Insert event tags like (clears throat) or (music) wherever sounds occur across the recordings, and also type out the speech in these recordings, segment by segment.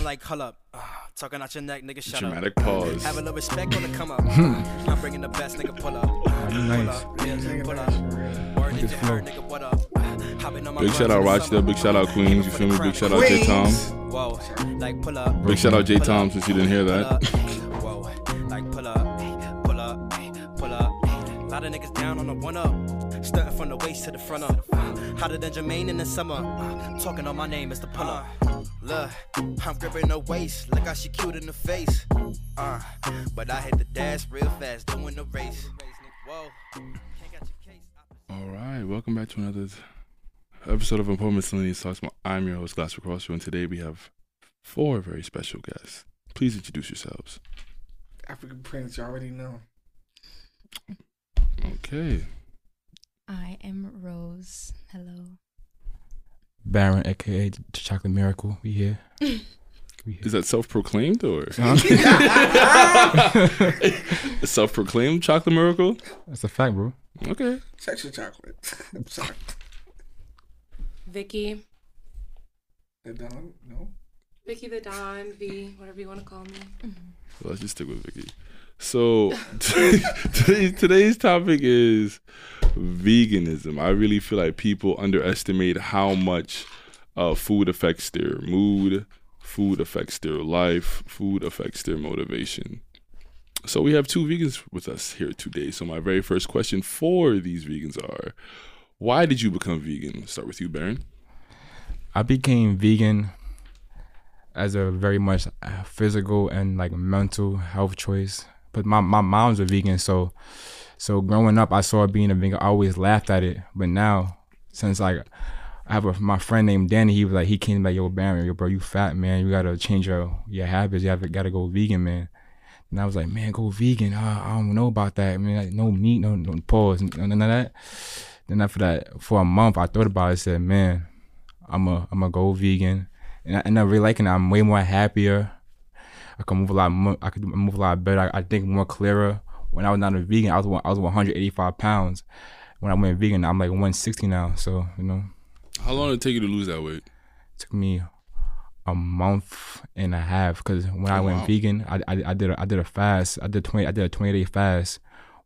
sound like, hold up. Uh, ah, talking out your neck, nigga, shut Dramatic up. pause. Have a little respect on the come up. Hmm. I'm bringing the best, nigga, pull up. Pull up, yeah, pull up. Word that you heard, nigga, what up? Ah, hopping on my Big shout out Rochdale. Big shout out Queens. You feel me? Big shout out J Tom. Whoa, like pull up. Big shout out J Tom since you didn't hear that. whoa, like pull up, pull up, pull up. Lot of niggas down on the one up, starting from the waist to the front up. Ah, hotter than Jermaine in the summer. Talking on my name, it's the pull up. Look, I'm gripping the waist, look how she cute in the face. Uh, but I hit the dash real fast, doing the race. Whoa, can't got your case. All right, welcome back to another episode of Important Miscellaneous Talks. I'm your host, Glassford Crossfield, and today we have four very special guests. Please introduce yourselves. African Prince, you already know. Okay. I am Rose. Hello. Baron, aka the Chocolate Miracle. We here. (laughs) We here. (laughs) (laughs) Is that self proclaimed or Huh? self proclaimed chocolate miracle? That's a fact, bro. Okay. Sexual chocolate. I'm sorry. Vicki, The Don, no. Vicki the Don, V, whatever you want to call me. Mm-hmm. Well, let's just stick with Vicki. So today's, today's topic is veganism. I really feel like people underestimate how much uh, food affects their mood, food affects their life, food affects their motivation. So we have two vegans with us here today. So my very first question for these vegans are, why did you become vegan? Start with you, Baron. I became vegan as a very much uh, physical and like mental health choice. But my, my mom's a vegan, so so growing up, I saw being a vegan. I always laughed at it. But now, since like I have a, my friend named Danny, he was like he came like, "Yo, Baron, yo, bro, you fat man. You gotta change your your habits. You have gotta go vegan, man." And I was like, "Man, go vegan. Uh, I don't know about that. I mean, like, no meat, no, no pause, none of that." Then after that, for a month, I thought about it. I said, "Man, I'm a I'm a go vegan, and I, and I really liking it. I'm way more happier. I can move a lot more. I could move a lot better. I, I think more clearer. When I was not a vegan, I was I was 185 pounds. When I went vegan, I'm like 160 now. So you know, How long did it take you to lose that weight? it took me a month and a half because when I Oh, went wow. vegan, I, I I did a, I did a fast. I did 20 I did a 20 day fast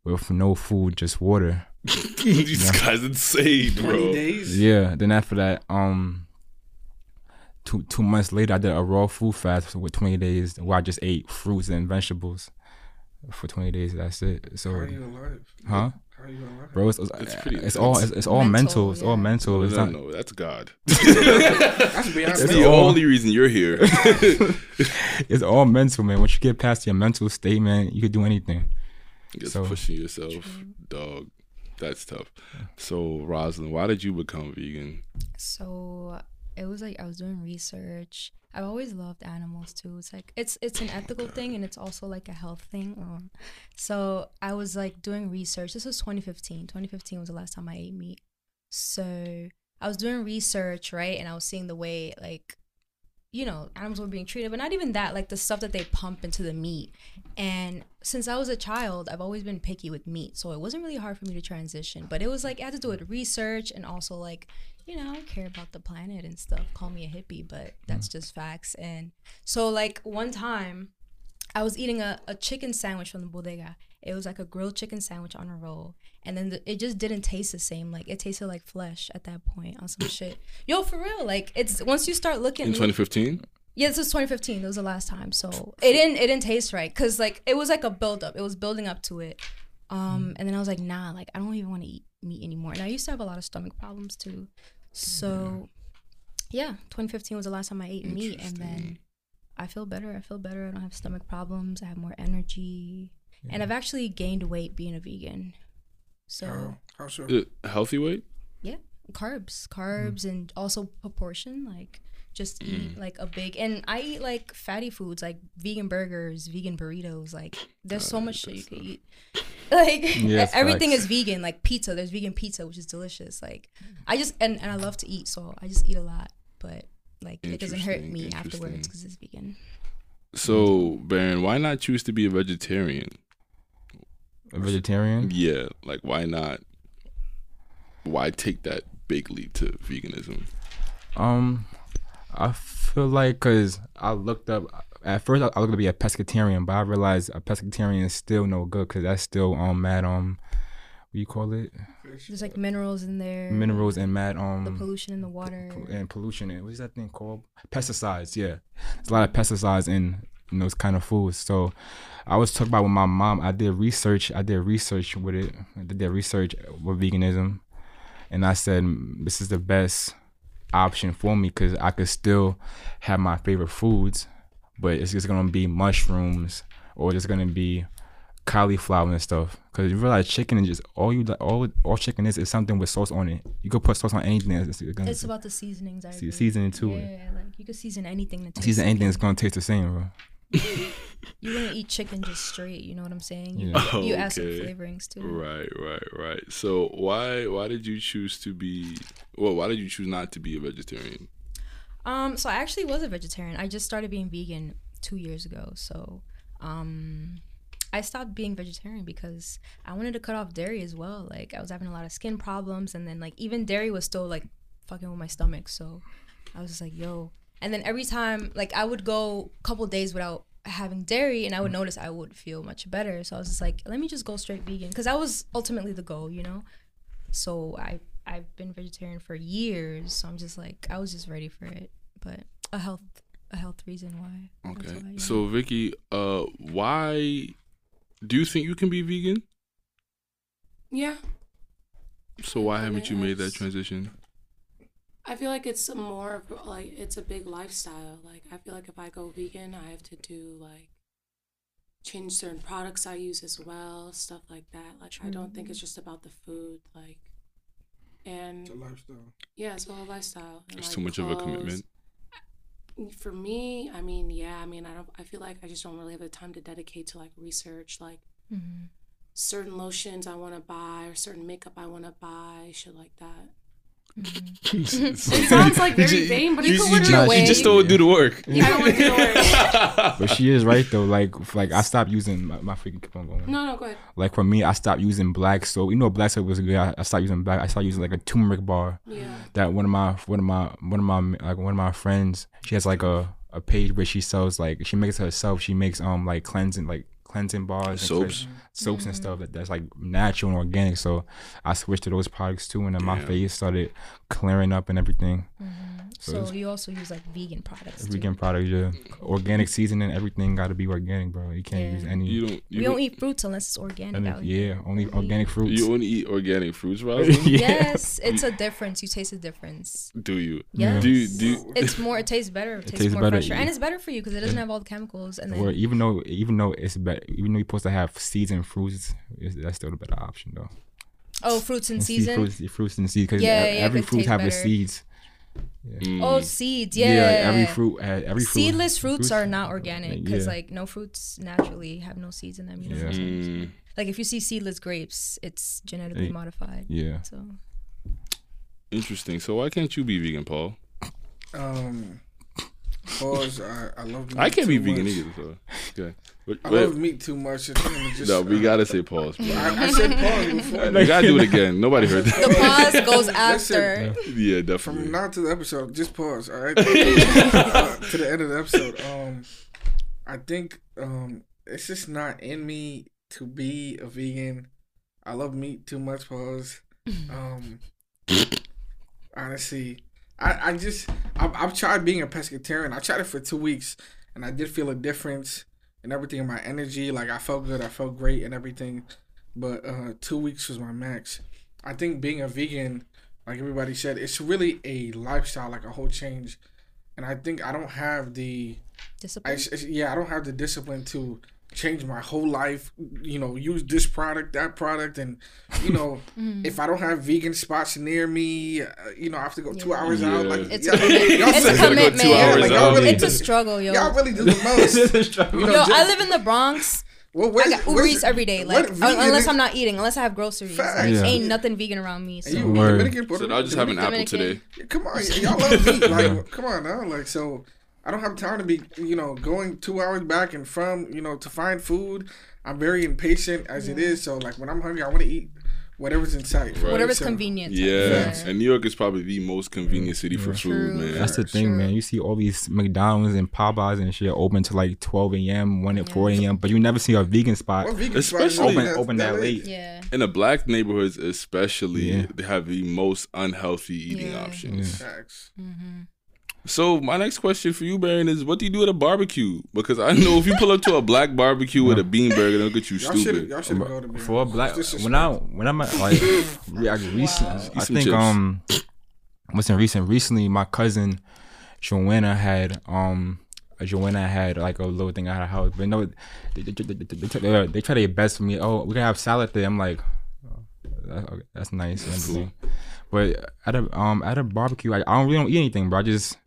with no food, just water. (laughs) These guys insane, 20 bro. days. Yeah. Then after that, um, two two months later, I did a raw food fast with 20 days where I just ate fruits and vegetables for 20 days. That's it. How So, are you alive? huh, How are you alive? bro? It's, it's, It's pretty it's all it's, it's all Mental, mental. It's all mental. No, It's no, not. no, that's God. (laughs) That's beyond That's the all- only reason you're here. (laughs) It's all mental, man. Once you get past your mental state, man, you could do anything. Just So- pushing yourself, dog. That's tough. So, Roselyn, why did you become vegan? So it was like I was doing research. I've always loved animals too. It's like it's it's an ethical thing and it's also like a health thing. Um, so I was like doing research. This was 2015. 2015 was the last time I ate meat. So I was doing research, right? And I was seeing the way like you know, animals were being treated, but not even that, like the stuff that they pump into the meat. And since I was a child, I've always been picky with meat. So it wasn't really hard for me to transition. But it was like I had to do with research and also like, you know, I care about the planet and stuff. Call me a hippie, but that's just facts. And so like one time I was eating a, a chicken sandwich from the bodega. It was like a grilled chicken sandwich on a roll. And then the, it just didn't taste the same. Like it tasted like flesh at that point on some shit. Yo, for real. Like it's once you start looking In 2015? yeah, this was 2015. That was the last time. So it didn't it didn't taste right because like it was like a buildup. It was building up to it. Um, and then I was like, nah, like I don't even want to eat meat anymore. And I used to have a lot of stomach problems too. So yeah, 2015 was the last time I ate meat, and then I feel better. I feel better. I don't have stomach problems. I have more energy, and I've actually gained weight being a vegan. So How, how sure? Uh, healthy weight? yeah, carbs, carbs, and also proportion. Like just eat like a big, and I eat like fatty foods, like vegan burgers, vegan burritos. Like there's so much shit you could eat. (laughs) Like Yes, everything facts. is vegan. Like pizza, there's vegan pizza, which is delicious. Like I just and and I love to eat, so I just eat a lot. But like like it doesn't hurt me afterwards because it's vegan. So, Baron, why not choose to be a vegetarian? A vegetarian. Yeah, like why not? Why take that big leap to veganism? Um, I feel like because I looked up at first, I I gonna be a pescatarian, but I realized a pescatarian is still no good because that's still um mad um, what you call it? There's like minerals in there, Minerals and mad um the pollution in the water. and pollution and what's that thing called? Pesticides. Yeah, there's a lot of pesticides in, those kind of foods. So I was talking about with my mom. I did research. I did research with it. I did research with veganism, and I said "Mm, this is the best option for me because I could still have my favorite foods, but it's just gonna be mushrooms or it's gonna be cauliflower and stuff. Cause you realize chicken is just all you like. All all chicken is is something with sauce on it. You could put sauce on anything. It's, it's gonna, It's about the seasonings. I See, seasoning too. Yeah, like you could season anything. To season anything is gonna taste the same, bro. You wouldn't eat chicken just straight. You know what I'm saying? You, Yeah. you add some Okay. flavorings too. Right, right, right. So why why did you choose to be? Well, why did you choose not to be a vegetarian? Um, so I actually was a vegetarian. I just started being vegan two years ago. So, um, I stopped being vegetarian because I wanted to cut off dairy as well. Like I was having a lot of skin problems, and then like even dairy was still like fucking with my stomach. So I was just like, yo. And then every time, like I would go a couple days without having dairy, and I would notice I would feel much better. So I was just like, let me just go straight vegan because that was ultimately the goal, you know. So I I've been vegetarian for years, so I'm just like I was just ready for it. But a health a health reason why. Okay. why, yeah. So Vicki, uh, why do you think you can be vegan? Yeah. So why haven't you made that transition? I feel like it's more of like it's a big lifestyle. Like I feel like if I go vegan, I have to do like change certain products I use as well, stuff like that. Like I don't think it's just about the food, like and It's a lifestyle. yeah, it's a whole lifestyle. And, It's like, too much of a commitment. For me, I mean, yeah, I mean, I don't. I feel like I just don't really have the time to dedicate to like research, like Mhm. certain lotions I want to buy or certain makeup I want to buy, shit like that. (laughs) it sounds, like, (laughs) very vain, but you could literally Nah, she just don't do the work. Yeah, don't do the work. (laughs) But she is right though. Like, like I stopped using my, my freaking keep on going. No, no, go ahead. Like for me, I stopped using black soap. You know, black soap was good. I, I stopped using black. I started using like a turmeric bar. Yeah. That one of my one of my one of my like one of my friends. She has like a a page where she sells like she makes herself. She makes um like cleansing like cleansing bars, and Soaps? clean- soaps and stuff that, that's like natural and organic. So I switched to those products too, and then my face started clearing up and everything. Mm-hmm. So So you also use like vegan products. Too. Vegan products, yeah. Organic seasoning, everything got to be organic, bro. You can't Yeah. use any. You don't. You we don't, don't eat fruits unless it's organic. any- out yeah, only organic fruits. You only eat organic fruits, (laughs) Roselyn? yeah. Yes, it's a difference. You taste a difference. Do you? Yes. Do you? Do you, It's (laughs) more. It tastes better. It, tastes, tastes more better, fresher, yeah. and it's better for you because it doesn't have all the chemicals. And then Or even though, even though it's better, even though you're supposed to have seeds and fruits, it's, that's still the better option though. oh, fruits in And seed season. fruits, fruits and seeds, because Yeah, yeah, every could fruit taste have the better. seeds. Mm. Oh, seeds. Yeah. like every fruit, had every fruit. Seedless fruits are not organic because Yeah. like no fruits naturally have no seeds in them. You know what I'm Yeah. saying? Mm. Like if you see seedless grapes, it's genetically Hey. modified. Yeah, So Interesting. So why can't you be vegan, Paul? Um, pause. I, I love. Meat I can't be vegan much. either. So okay. But, I but- love meat too much. I think I'm just, no, we uh, gotta say pause. Bro. I, I said pause before. (laughs) We gotta do it again. Nobody heard that. the pause goes Listen, after. Yeah, From definitely. now to the episode, just pause. All right. (laughs) Uh, to the end of the episode. Um, I think um, it's just not in me to be a vegan. I love meat too much. Pause. (laughs) Um, honestly, I, I just I've, I've tried being a pescatarian. I tried it for two weeks, and I did feel a difference in everything in my energy. Like I felt good, I felt great, and everything. But uh, two weeks was my max. I think being a vegan, like everybody said, it's really a lifestyle, like a whole change. And I think I don't have the, Discipline. it's- yeah, I don't have the discipline to change my whole life. You know, use this product, that product, and you know, Mm-hmm. (laughs) if I don't have vegan spots near me, uh, you know, I have to go two Yeah. hours out. Like It's y'all- a commitment. y'all It's a said- go commitment. two like, y'all really It's a struggle, yo. Y'all really do the most. (laughs) You know, Yo, just- I live in the Bronx. Well, I where's, got Uber Eats every day, like vegan unless is- I'm not eating, unless I have groceries. Like, Yeah. Ain't nothing vegan around me. So. You Word. Dominican, So I'll just have an apple Dominican. today. Come on, y'all love (laughs) meat. Like, come on now. Like, so I don't have time to be, you know, going two hours back and from, you know, to find food. I'm very impatient as it is. So, like, when I'm hungry, I want to eat whatever's in sight. right? Whatever's So- convenient. Yeah. and New York is probably the most convenient city for True. food, man. That's the thing, sure. man. You see all these McDonald's and Popeyes and shit open to like 12 a.m., 1 at 4 a.m., but you never see a vegan spot What vegan spot Especially- open that- open that that late. Yeah. In the black neighborhoods, especially, Yeah. they have the most unhealthy eating Yeah. options. Facts. Mm-hmm. So my next question for you, Baron, is what do you do at a barbecue? Because I know if you pull up to a black barbecue with a bean burger, they'll get you Y'all stupid. y'all should go to be for a black when I when I'm at, like (laughs) re- I recent, I Eat some think chips. um what's in recent recently my cousin Joanna had um Joanna had like a little thing at her house. But no they, they, they, they, they, they, they try their best for me. Oh we gonna have salad there. I'm like oh, that- okay, that's nice and everything. But at a um at a barbecue I, I don't really don't eat anything bro. I just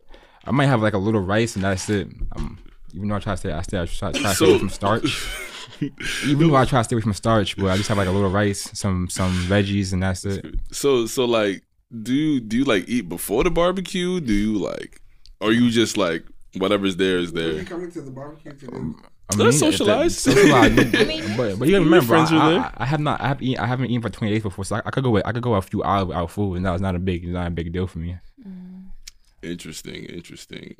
I might have like a little rice and that's it um, even though I try to stay I stay I try, try to stay away from starch (laughs) even though I try to stay away from starch, but I just have like a little rice, some some veggies, and that's it. So so like, do you do you like eat before the barbecue? Do you like, or you just like whatever's there is Are you there? coming to the barbecue today? I Let's socialize. (laughs) socialize. (laughs) mean, but but you gotta remember, I, were I. I have not I have eaten, I haven't eaten for twenty days before, so I, I could go with, I could go a few hours without food, and that was not a big not a big deal for me. Interesting, interesting.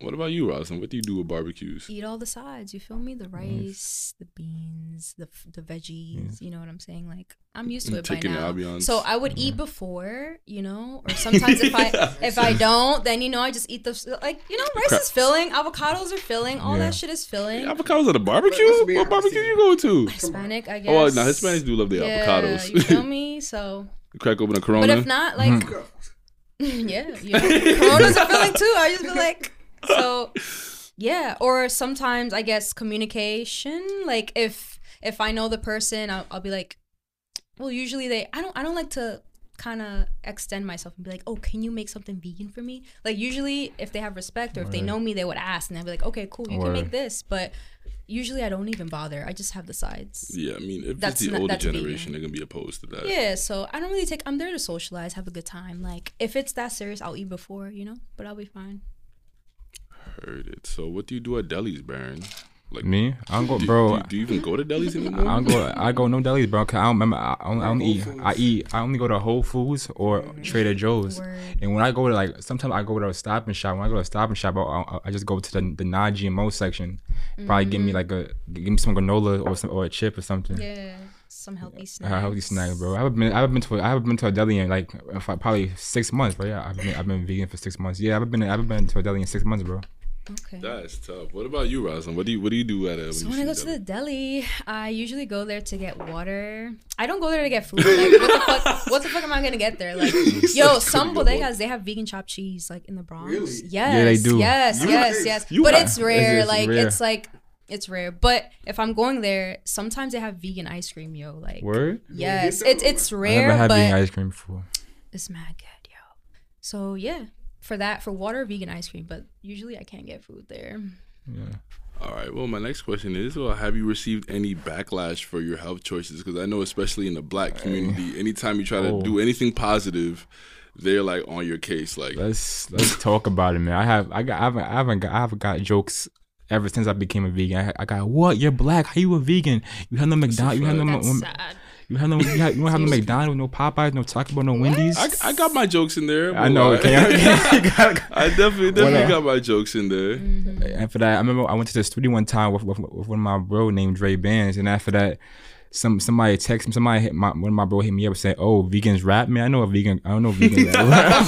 What about you, Roselyn? What do you do with barbecues? Eat all the sides. You feel me? The rice, the beans, the the veggies. You know what I'm saying? Like I'm used to it by Taking the now. ambiance. So I would eat mm-hmm. before, you know, or (laughs) sometimes if I if I don't, then you know I just eat the like you know rice is filling, avocados are filling, all Yeah. that shit is filling. Avocados at a barbecue? What barbecue here. you going to? Hispanic, I oh, guess. Oh, no, Hispanics do love their yeah, avocados. You feel (laughs) me? So, Crack open a Corona. but if not, mm-hmm. like, (laughs) Yeah, (laughs) know, Coronas are filling too. I just be like, so, yeah. Or sometimes I guess communication. Like if if I know the person, I'll, I'll be like, well, usually they. I don't. I don't like to kind of extend myself and be like, oh, can you make something vegan for me? Like usually, if they have respect or if they know me, they would ask, and I'd be like, okay, cool, you can make this. But usually, I don't even bother. I just have the sides. yeah, I mean, if That's it's the not- older vegan. generation, they're gonna be opposed to that. Yeah, so I don't really take. I'm there to socialize, have a good time. Like if it's that serious, I'll eat before, you know. But I'll be fine. Heard it. So, what do you do at delis, Baron? Like Me, I don't go, do, bro. Do, do you even go to delis anymore? I don't go. I go no delis, bro. Cause I don't remember. I don't, I don't eat. Foods. I eat. I only go to Whole Foods or Trader Joe's. Word. And when I go to like, sometimes I go to a Stop and Shop. When I go to a Stop and Shop, I, I, I just go to the, the non-GMO section. Probably give me mm-hmm. like a give me some granola or some or a chip or something. Yeah, some healthy snacks. A healthy snack, bro. I haven't been. I haven't been to. I haven't been to a deli in like probably six months, bro. Yeah, I've been. I've been vegan for six months. Yeah, I haven't been. I haven't been to a deli in six months, bro. Okay. That's tough. What about you, Roselyn? What do you What do you do at a? When So when I see go to the deli, I usually go there to get water. I don't go there to get food. Like, what the fuck? (laughs) What the fuck am I gonna get there? Like, (laughs) yo, some couldn't bodegas they have vegan chopped cheese like in the Bronx. Really? Yes, Yeah, they do. Yes, You- yes, yes. but are- it's rare. it's like rare. it's like it's rare. But if I'm going there, sometimes they have vegan ice cream, yo. Like, Word. yes, Yeah, it's it's I rare, never had but vegan ice cream before. it's mad good, yo. So yeah, for that, for water, vegan ice cream. But usually I can't get food there. Yeah. All right. Well, my next question is: Well, have you received any backlash for your health choices? Because I know, especially in the black community, anytime you try to Oh. do anything positive, they're like on your case. Like, Let's let's talk about it, man. I have I got I haven't I haven't got I haven't got jokes ever since I became a vegan. I, I got what? You're black. How you a vegan? You have no McDonald's. You have no That's um, sad. You have no you, have, you don't have no McDonald's, no Popeyes, no Taco Bell, no Wendy's. I, I got my jokes in there. I know. Okay, okay. (laughs) (laughs) I definitely definitely Well, uh, got my jokes in there. and for that, I remember I went to the studio one time with, with, with one of my bro named Dre Bands, and after that, some somebody text me, somebody hit my one of my bro hit me up and said, "Oh, vegans rap, man. I know a vegan. I don't know vegan (laughs) rap."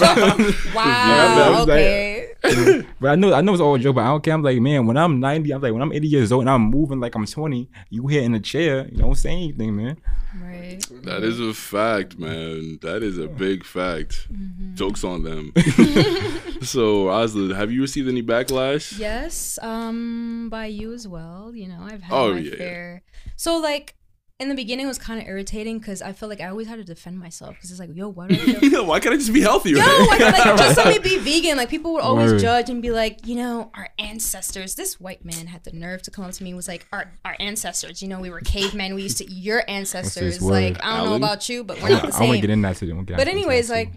Wow. I was like- okay. but I know I know it's all a joke, but I don't care. I'm like, man, when I'm 90, I'm like, when I'm 80 years old and I'm moving like I'm 20, you here in a chair, you don't say anything, man. right. That is a fact, man. That is a big fact. Mm-hmm. Jokes on them. (laughs) (laughs) so, Roselyn, have you received any backlash? Yes, um, by you as well. You know, I've had Oh, my yeah. fair. So like, in the beginning it was kind of irritating because I felt like I always had to defend myself because it's like, yo, why do I (laughs) feel Why can't I just be healthier? Yo, (laughs) like, like just let me be vegan. Like people would always Word. judge and be like, you know, our ancestors. This white man had the nerve to come up to me and was like, our our ancestors. You know, we were cavemen. We used to eat your ancestors. Like I don't know about you, but we're not the same. I won't same. get in that today. We'll get But anyways, like.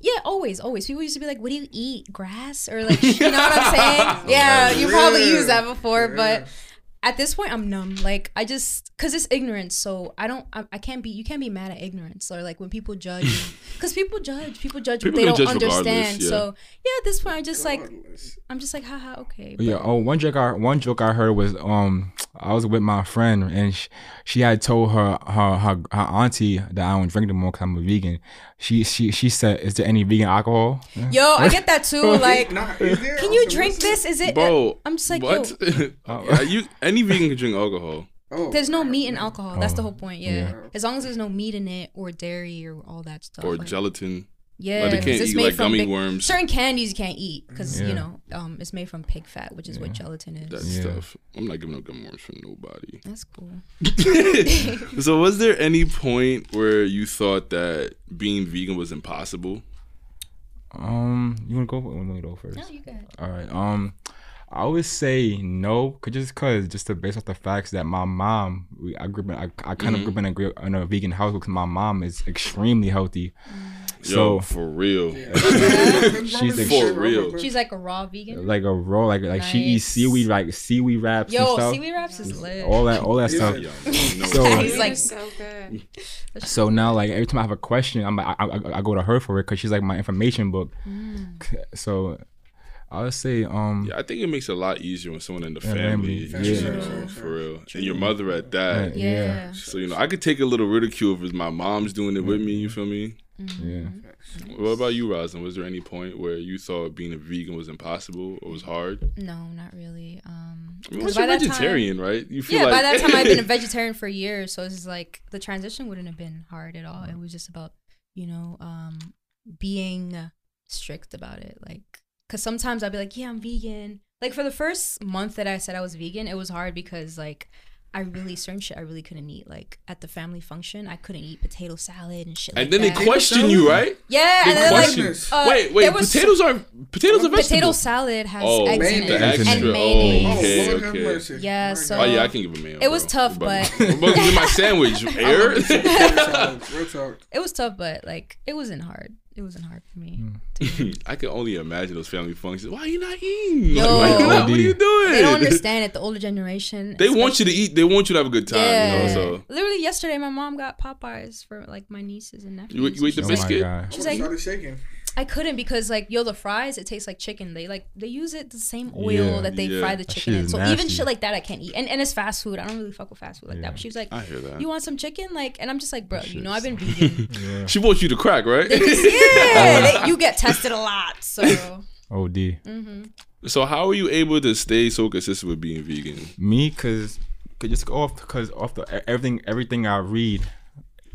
Yeah, always, always. People used to be like, "What do you eat? Grass?" Or like, you know what I'm saying? (laughs) Yeah, you probably used that before, but at this point, I'm numb. Like, I just because it's ignorance, so I don't, I, I can't be. You can't be mad at ignorance or like when people judge, because (laughs) people judge, people judge People what they don't judge understand. yeah. So yeah, at this point, I just like, I'm just like, haha, okay. But yeah. Oh, one joke I one joke I heard was um I was with my friend and she, she had told her her her, her auntie that I don't drink anymore because I'm a vegan. She she she said, "Is there any vegan alcohol?" Yo, I get that too. (laughs) Like, Nah, can you drink this? Is it? Bro, uh, I'm just like, what? yo, (laughs) oh. Yeah, you any vegan can drink alcohol. Oh, there's no meat in alcohol. That's the Oh, whole point. Yeah. yeah. as long as there's no meat in it or dairy or all that stuff. Or like- gelatin. Yeah, Like can't it's eat made like from gummy big- worms. Certain candies you can't eat because you know um, it's made from pig fat, which is what gelatin is. That Yeah. stuff. I'm not giving up gum worms for nobody. That's cool. (laughs) so was there any point where you thought that being vegan was impossible? Um, you wanna go? Or want me to go first? No, you good. All right. Um, I always say no, cause just cause just to base off the facts that my mom, we, I grew up, in, I, I kind of grew up in a, in a vegan household because my mom is extremely healthy. Yo, So for real. (laughs) She's ex- For real. She's like a raw vegan. like a raw, like like she eats seaweed, like seaweed wraps and Yo, stuff. seaweed wraps is lit. all that, all that Yeah. stuff. So- He's He's like- like so good. So now, like every time I have a question, I'm I, I, I go to her for it because she's like my information book. Mm. So I would say, um, Yeah, I think it makes it a lot easier when someone in the Yeah, family, family. you know, for real, and your mother at that. Yeah. yeah. So you know, I could take a little ridicule if it's my mom's doing it with me. You feel me? yeah. What about you, Rosin? Was there any point where you thought being a vegan was impossible or was hard? No, not really. Um, I mean, 'cause once you're by that time- vegetarian, right? You feel yeah, like by that time I've been a (laughs) vegetarian for years, so it's just like the transition wouldn't have been hard at all. It was just about you know um, being strict about it, like because sometimes I'd be like, yeah, I'm vegan. Like for the first month that I said I was vegan, it was hard because like I really certain shit I really couldn't eat. Like at the family function, I couldn't eat potato salad and shit. and like then they question you, right? Yeah, They and then like question. uh, wait, wait. there was- Potatoes are potatoes are potato salad has Oh, eggs in it extra. and Oh, mayonnaise. oh, Lord have okay. mercy. Yeah, so- Oh yeah, I can give a mayo. It was bro. tough, but- (laughs) but in my sandwich, (laughs) air. It was tough, but like it wasn't hard. It wasn't hard for me. Hmm. (laughs) I can only imagine those family functions. Why are you not eating? Yo. Like, why you not? What are you doing? They don't (laughs) understand it. The older generation. They want you to eat. They want you to have a good time. Yeah. You know. So Literally yesterday, my mom got Popeyes for like my nieces and nephews. You- you ate the She's Oh my biscuit? god. She's like, started shaking. I couldn't because like yo, the fries it tastes like chicken. They like they use it the same oil Yeah. that they Yeah. fry the chicken in. is So even shit like that I can't eat. And and it's fast food. I don't really fuck with fast food like Yeah. that. But she was like, I hear that. "You want some chicken?" Like, and I'm just like, bro, you know, I've been vegan. (laughs) Yeah. She wants you to crack, right? (laughs) yeah, they, you get tested a lot. So OD. Mm-hmm. so how are you able to stay so consistent with being vegan? Me, cause, cause just go off, cause off the everything, everything I read,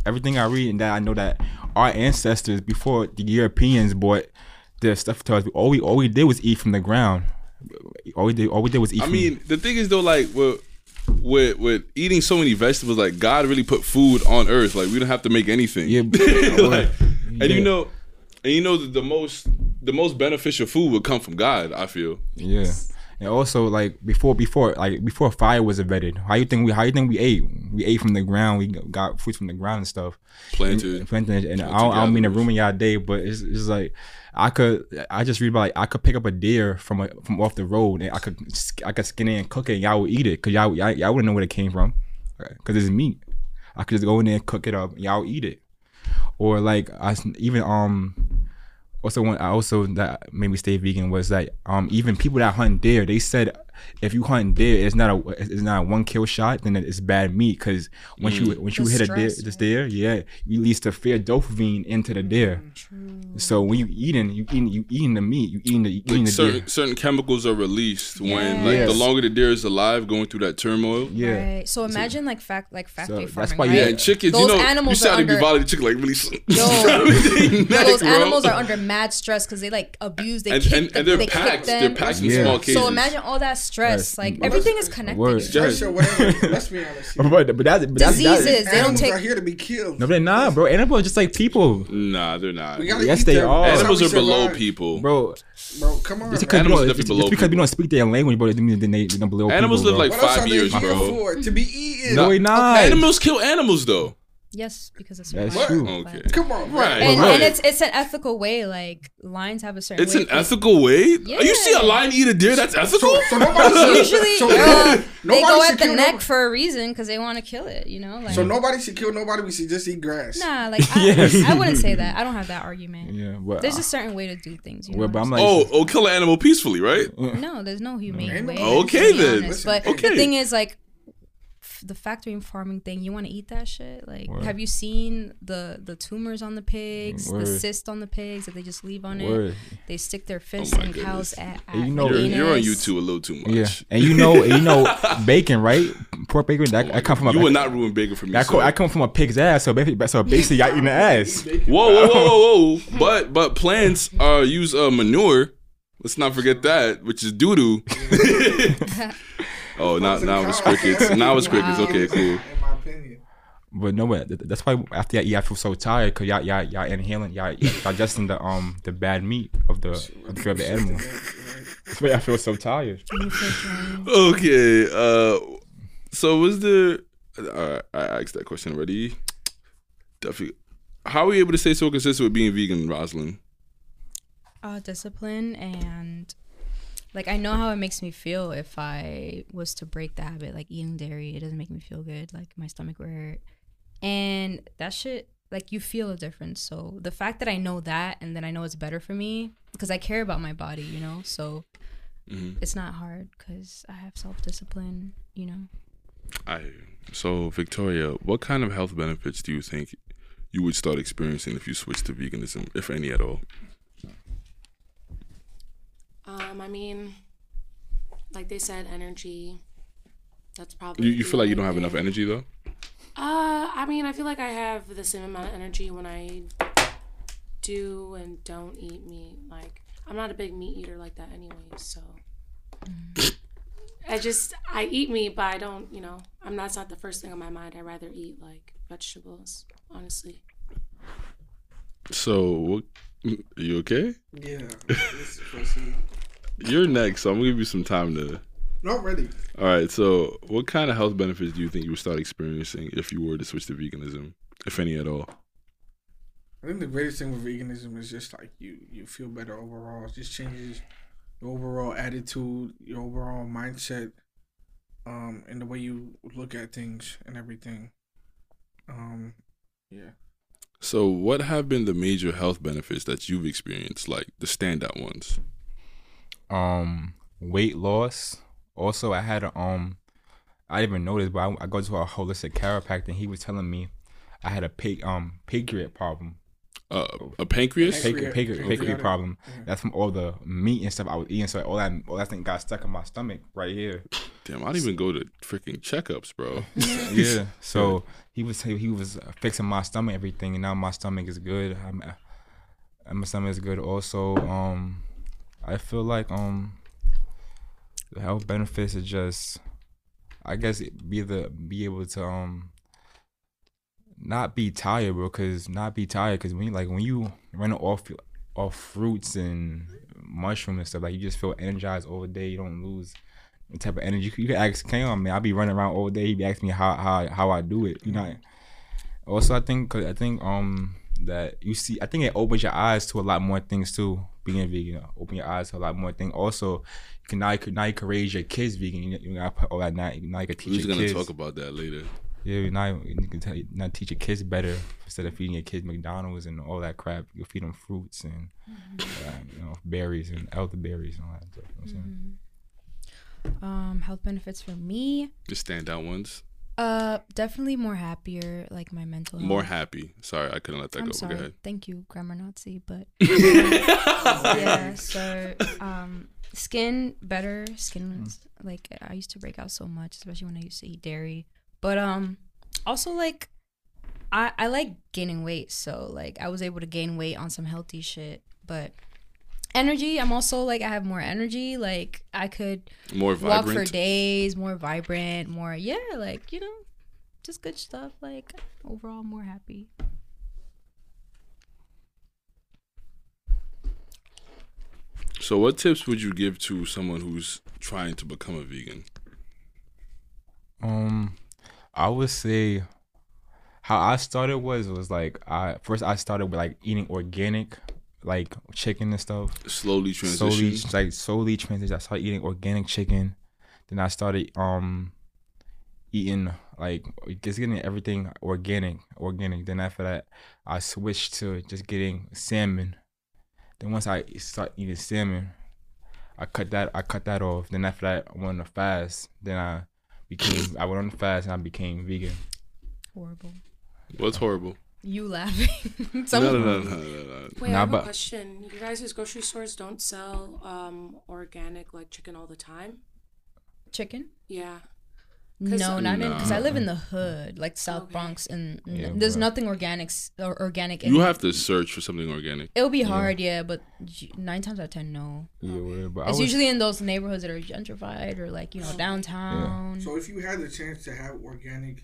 everything I read, and that I know that our ancestors before the Europeans brought their stuff to us, all we all we did was eat from the ground. All we did, all we did was eat. I mean, the thing is though, like with with with eating so many vegetables, like God really put food on earth. Like we don't have to make anything. Yeah, (laughs) Like, and you know, and you know that the most the most beneficial food would come from God. I feel. yeah. And also, like before, before, like before fire was invented, how you think we, how you think we ate? We ate from the ground. We got fruits from the ground and stuff. Planted. Planted, and I don't, I don't mean to ruin y'all day, but it's, it's like I could. I just read about like I could pick up a deer from a, from off the road, and I could I could skin it and cook it, and y'all would eat it, cause y'all y'all, y'all wouldn't know where it came from, cause it's meat. I could just go in there and cook it up, and y'all would eat it, or like I even um. Also, one I also that made me stay vegan was that um even people that hunt deer, they said if you hunt deer, it's not a it's not a one kill shot, then it's bad meat because once you mm. once you The hit a deer, stress, this deer, yeah, you release the fear dopamine into the deer. Mm, so when you eating, you eating you eating the meat, you eating the you eating Like the deer. certain certain chemicals are released when like Yes. the longer the deer is alive, going through that turmoil. Yeah, Right. So imagine like fact like factory So farming. that's why right? Yeah, and chickens, Those you know, you animals saw are they be under- volleying the chicken like really. Yo, (laughs) Yo, No, those (laughs) animals are under mad stress because they like abuse, they and, kick, and, the, and they're they packed. them. They're packed in small cages. So imagine all that stress. Yes. Like Mm. everything is connected. Word. Stress or whatever. Let's be honest. here. But, but that, but that's, Diseases. that's, They don't Animals take- are here to be killed. no, they're not, bro. Animals are just like people, Nah, they're not. Yes, they them. are. Animals are below survive. people. bro. Bro, come on. Just because, Animals you are don't, definitely just because we don't speak their language, bro, doesn't mean that they, they're below Animals people, live like five years, here bro. To be eaten. No, we not. Animals kill animals, though. Yes, because of That's survival. true. Okay. Come on, Right. And, Right. and it's it's an ethical way. Like lions have a certain. It's way an for- ethical way. Oh, you see a lion eat a deer? That's ethical. So, so nobody (laughs) Usually, so, uh, they go at the neck no- for a reason because they want to kill it. You know, like So nobody should kill nobody. We should just eat grass. nah, (laughs) like I, Yes. I wouldn't say that. I don't have that argument. Yeah, but, There's a certain way to do things. You know well, what but I'm I'm like, oh, oh, kill an animal peacefully, right? no, there's no humane no- way. Okay then. honest. Listen, But okay. the thing is, like, f- the factory and farming thing, you want to eat that shit? Like, Word. have you seen the the tumors on the pigs, the Word. cyst on the pigs that they just leave on it? They stick their fists my in cows' goodness. at, at And you know- You're, the you're on. YouTube a little too much. Yeah, and you know, and you know, (laughs) (laughs) bacon, right? Pork bacon. That, I come from a. You would not ruin bacon for me. I, sir. co- I come from a pig's ass, so basically, so basically, I eating the (laughs) ass. Whoa, whoa, whoa, whoa, whoa! But but plants uh use uh manure. Let's not forget that, which is doo doo. Oh, now now it's crickets. (laughs) Now it's crickets. Okay, cool. In my opinion. But no, but that's why after y'all I feel so tired because y'all, y'all, y'all inhaling, y'all, y'all (laughs) digesting the um the bad meat of the of the, of the animal. That's why I feel so tired. You feel drained. Okay. Uh, so was the Uh, I asked that question already. Definitely. How are you able to stay so consistent with being vegan, Roselyn? uh, discipline and like I know how it makes me feel if I was to break the habit, like eating dairy. It doesn't make me feel good. Like my stomach would hurt, and that shit. Like you feel a difference. So the fact that I know that, and then I know it's better for me because I care about my body, you know. So Mhm. it's not hard because I have self discipline, you know. I so Victoria, what kind of health benefits do you think you would start experiencing if you switched to veganism, if any at all? Um, I mean, like they said, energy. That's probably. You, you feel like you don't have enough energy though? Uh, I mean, I feel like I have the same amount of energy when I do and don't eat meat. Like, I'm not a big meat eater like that, anyways. So, I just I eat meat, but I don't. You know, I'm that's not the first thing on my mind. I rather eat like vegetables, honestly. So, what, you okay? Yeah. (laughs) You're next, so I'm gonna give you some time to. No, I'm ready. All right. So, what kind of health benefits do you think you would start experiencing if you were to switch to veganism, if any at all? I think the greatest thing with veganism is just like you you feel better overall. It just changes your overall attitude, your overall mindset, um, and the way you look at things and everything. Um, yeah. So, what have been the major health benefits that you've experienced, like the standout ones? Um, weight loss. Also, I had a um, I didn't even this, but I, I go to a holistic chiropractor, and he was telling me I had a pig um pancreas problem. Uh, a pancreas? Pancreas. Pancreas, pancreas, Pancreatic. pancreas problem. Yeah. That's from all the meat and stuff I was eating. So all that all that thing got stuck in my stomach right here. Damn, I didn't even go to freaking checkups, bro. (laughs) (laughs) yeah. So he was he was fixing my stomach, everything, and now my stomach is good. I'm, uh, my stomach is good. Also, um, I feel like um, the health benefits are just, I guess, be the be able to um, not be tired, bro. Cause not be tired, cause when you, like when you run off off fruits and mushrooms and stuff, like you just feel energized all day. You don't lose the type of energy. You can ask Cam, man. I be running around all day. He be asking me how how how I do it. You know. Also, I think cause I think um that you see, I think it opens your eyes to a lot more things too. Being vegan, open your eyes to a lot more things. Also, you can now you can now you can raise your kids vegan. You, you gotta put all that now. Now you can teach Who's your gonna kids. talk about that later? Yeah, now you can tell, now teach your kids better instead of feeding your kids McDonald's and all that crap. You feed them fruits and uh, you know berries and elderberries and all that stuff. You know what I'm? Um, health benefits for me. The standout ones. Uh, definitely more happier. Like my mental health. More happy. Sorry, I couldn't let that I'm go. sorry. Go ahead. Thank you, grammar Nazi. But (laughs) yeah, so um, skin better. Skin was, like I used to break out so much, especially when I used to eat dairy. But um, also like I I like gaining weight, so like I was able to gain weight on some healthy shit. But energy. I'm also like I have more energy. Like I could More walk for days, more vibrant, more yeah, like you know, just good stuff. Like overall, more happy. So, what tips would you give to someone who's trying to become a vegan? Um, I would say how I started was was like I first I started with like eating organic, like chicken and stuff. Slowly transition. Slowly, like slowly transition. I started eating organic chicken. Then I started um eating like just getting everything organic, organic. Then after that, I switched to just getting salmon. Then once I start eating salmon, I cut that I cut that off. Then after that, I went on a fast. Then I became I went on a fast and I became vegan. Horrible. What's horrible? You laughing? (laughs) No, Some, no, no, no, no, no. Wait, Nah, I have but- a question. You guys' grocery stores don't sell um organic like chicken all the time? Chicken? Yeah. 'Cause- No, not in because I live in the hood, like South Okay. Bronx, and n- Yeah, there's but- nothing organics or organic. You have to search for something organic. It'll be hard, yeah, but nine times out of ten, no. Yeah, whatever. But It's was, usually in those neighborhoods that are gentrified or like you know downtown. So if you had the chance to have organic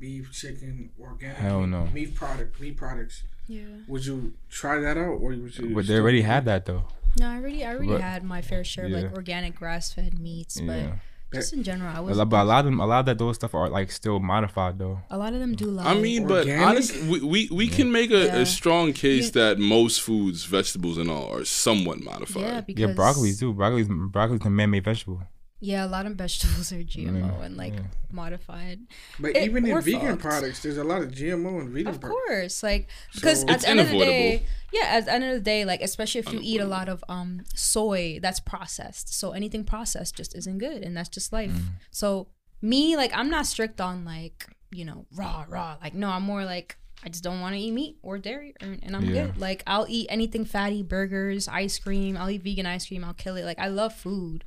beef, chicken, organic Hell no. meat product, meat products, Yeah. would you try that out or would you? but they already had that though. No, I already, I already But- had my fair share of Yeah. like organic grass-fed meats, Yeah. but just in general, I A was. But a lot of them, a lot of that those stuff are like still modified though. A lot of them do like. I mean, but honestly, we, we, we can make a, Yeah. a strong case You- that most foods, vegetables, and all are somewhat modified. yeah, because Yeah, broccoli's too. Broccoli's broccoli's a man-made vegetable. Yeah, a lot of vegetables are GMO Yeah, and like yeah. modified. But It- even in vegan fucked. products, there's a lot of GMO and vegan products. Of products. course, like because So- at the end of the day, yeah, at the end of the day, like especially if you eat a lot of um soy that's processed, so anything processed just isn't good, and that's just life. Mm. So me, like, I'm not strict on like you know raw raw. Like no, I'm more like I just don't want to eat meat or dairy, or, and I'm Yeah. good. Like I'll eat anything fatty, burgers, ice cream. I'll eat vegan ice cream. I'll kill it. Like I love food.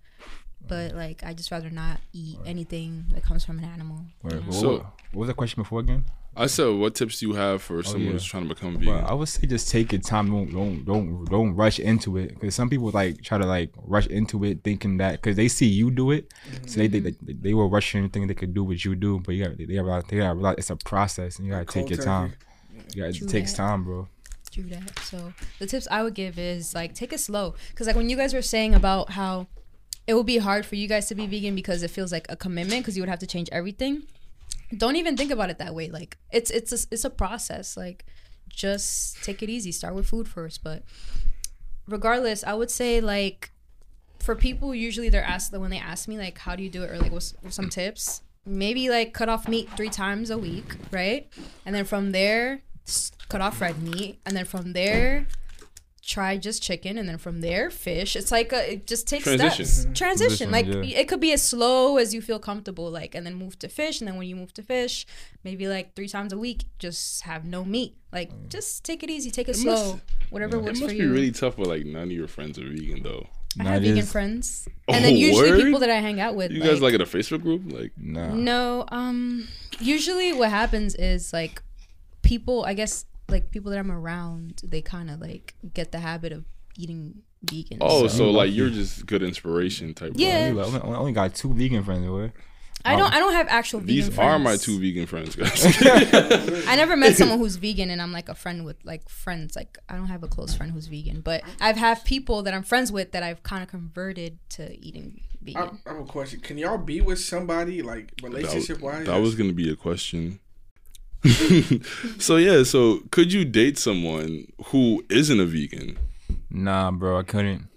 But like, I just rather not eat anything that comes from an animal. Wait, you know? So- what was the question before again? I said, what tips do you have for oh, someone yeah. who's trying to become vegan? Well, I would say just take your time. Don't don't don't don't rush into it because some people like try to like rush into it thinking that because they see you do it, so they, they mm-hmm. they they will rush in thinking they could do what you do. But you got they gotta realize, they gotta realize it's a process and you gotta take your turkey. time. You gotta, it takes time, bro. do that. So the tips I would give is like take it slow, because like when you guys were saying about how it would be hard for you guys to be vegan because it feels like a commitment because you would have to change everything. Don't even think about it that way. Like it's it's a, it's a process. Like just take it easy. Start with food first, but regardless, I would say like for people usually they're asked when they ask me like how do you do it or like what's, what's some tips maybe like cut off meat three times a week right and then from there cut off red meat and then from there try just chicken and then from there fish it's like a, it just takes Transition. steps Mhm. transition Transition, like yeah. it could be as slow as you feel comfortable like and then move to fish and then when you move to fish maybe like three times a week just have no meat like just take it easy take it, It must- slow whatever it works must for be you really tough when like none of your friends are vegan though. I Nah, have vegan is- friends, Oh, and then usually word? people that I hang out with. You like, guys like in a Facebook group? Like Nah. No, um, usually what happens is like people, I guess, like people that I'm around, they kind of like get the habit of eating vegan. oh, so- so like you're just good inspiration type. bro. Yeah. You like, only, only got two vegan friends, boy. I don't, um, I don't have actual vegan. These friends. are my two vegan friends, guys. (laughs) I never met (laughs) someone who's vegan, and I'm like a friend with like friends. Like I don't have a close friend who's vegan, but I've had people that I'm friends with that I've kind of converted to eating I, vegan. I have a question. Can y'all be with somebody like relationship wise? that was gonna be a question. (laughs) so yeah, so could you date someone who isn't a vegan? Nah, bro, I couldn't.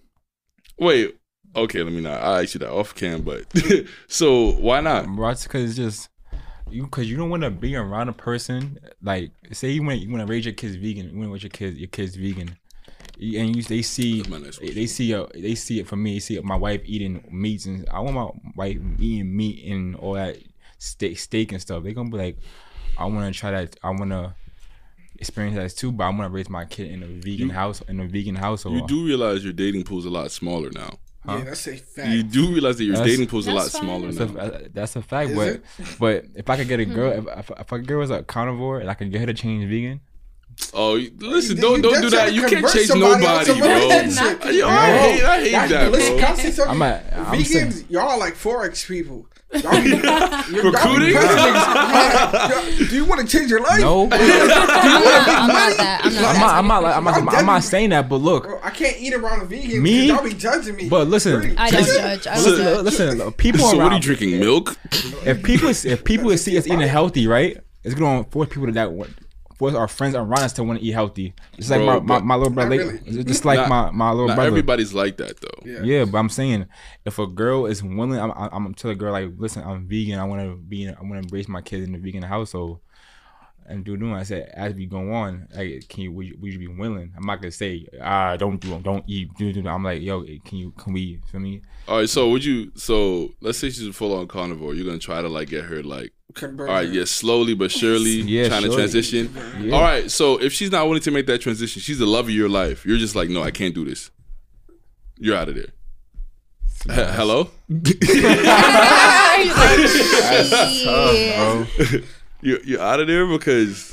Wait, okay, let me not. I asked you that off cam, but (laughs) so why not? Bro, it's because it's just you because you don't want to be around a person like say you want you want to raise your kids vegan, you want to raise your kids your kids vegan, and you they see That's my next they, see uh, they see it for me. They see my wife eating meats and I want my wife eating meat and all that steak steak and stuff. They're gonna be like, I want to try that. I want to experience that too, but I want to raise my kid in a vegan You- house in a vegan household. You do realize your dating pool is a lot smaller now. Yeah, that's a fact. You do realize that your That's- dating pool is a lot fine. smaller That's now. a, that's a fact, Is but it? but if I could get a girl, mm-hmm. if, if, if a girl was a carnivore and I could get her to change vegan, Oh, listen, You- don't you don't do that. You can't convert chase somebody on nobody, bro. religion Not shit. Yo, I hate, I hate That- that, listen, bro. can I say something? I'm a- I'm Vegans, saying- y'all are like forex people. Y'all be, you're, (laughs) y'all be Recruiting? Y'all- (laughs) Do you want to change your life? No, (laughs) I'm not, I'm not that. I'm not. I'm not. I'm not. I'm, not, I'm I'm not saying that. But look, Bro, I can't eat around vegans. Me? Me? Y'all be judging me. But listen, I don't Listen, judge. I don't listen, judge. listen. look, People So around. what are you drinking? Milk? if people if people see us eating healthy, right? It's gonna force people to that want- force our friends around us to want to eat healthy. It's like Bro, my, my, my little brother, Not really. just like Not- my, my little Not brother. everybody's like that though. Yeah. Yeah, but I'm saying if a girl is willing, I'm I'm, I'm tell a girl like, listen, I'm vegan. I want to be. In, I want to embrace my kids in the vegan household. And do doing. I said, as we go on, like, can you would, you would you be willing? I'm not gonna say, ah, don't do, don't eat. Do, do. I'm like, yo, can you, can we, feel me? All right, so would you? So let's say she's a full on carnivore. You're gonna try to like get her like, Convert all right, yes, yeah, slowly but surely Yeah, trying to transition. Yeah. All right, so if she's not willing to make that transition, she's the love of your life. You're just like, no, I can't do this. You're out of there. H- hello, (laughs) Bro. (laughs) you're you're out of there because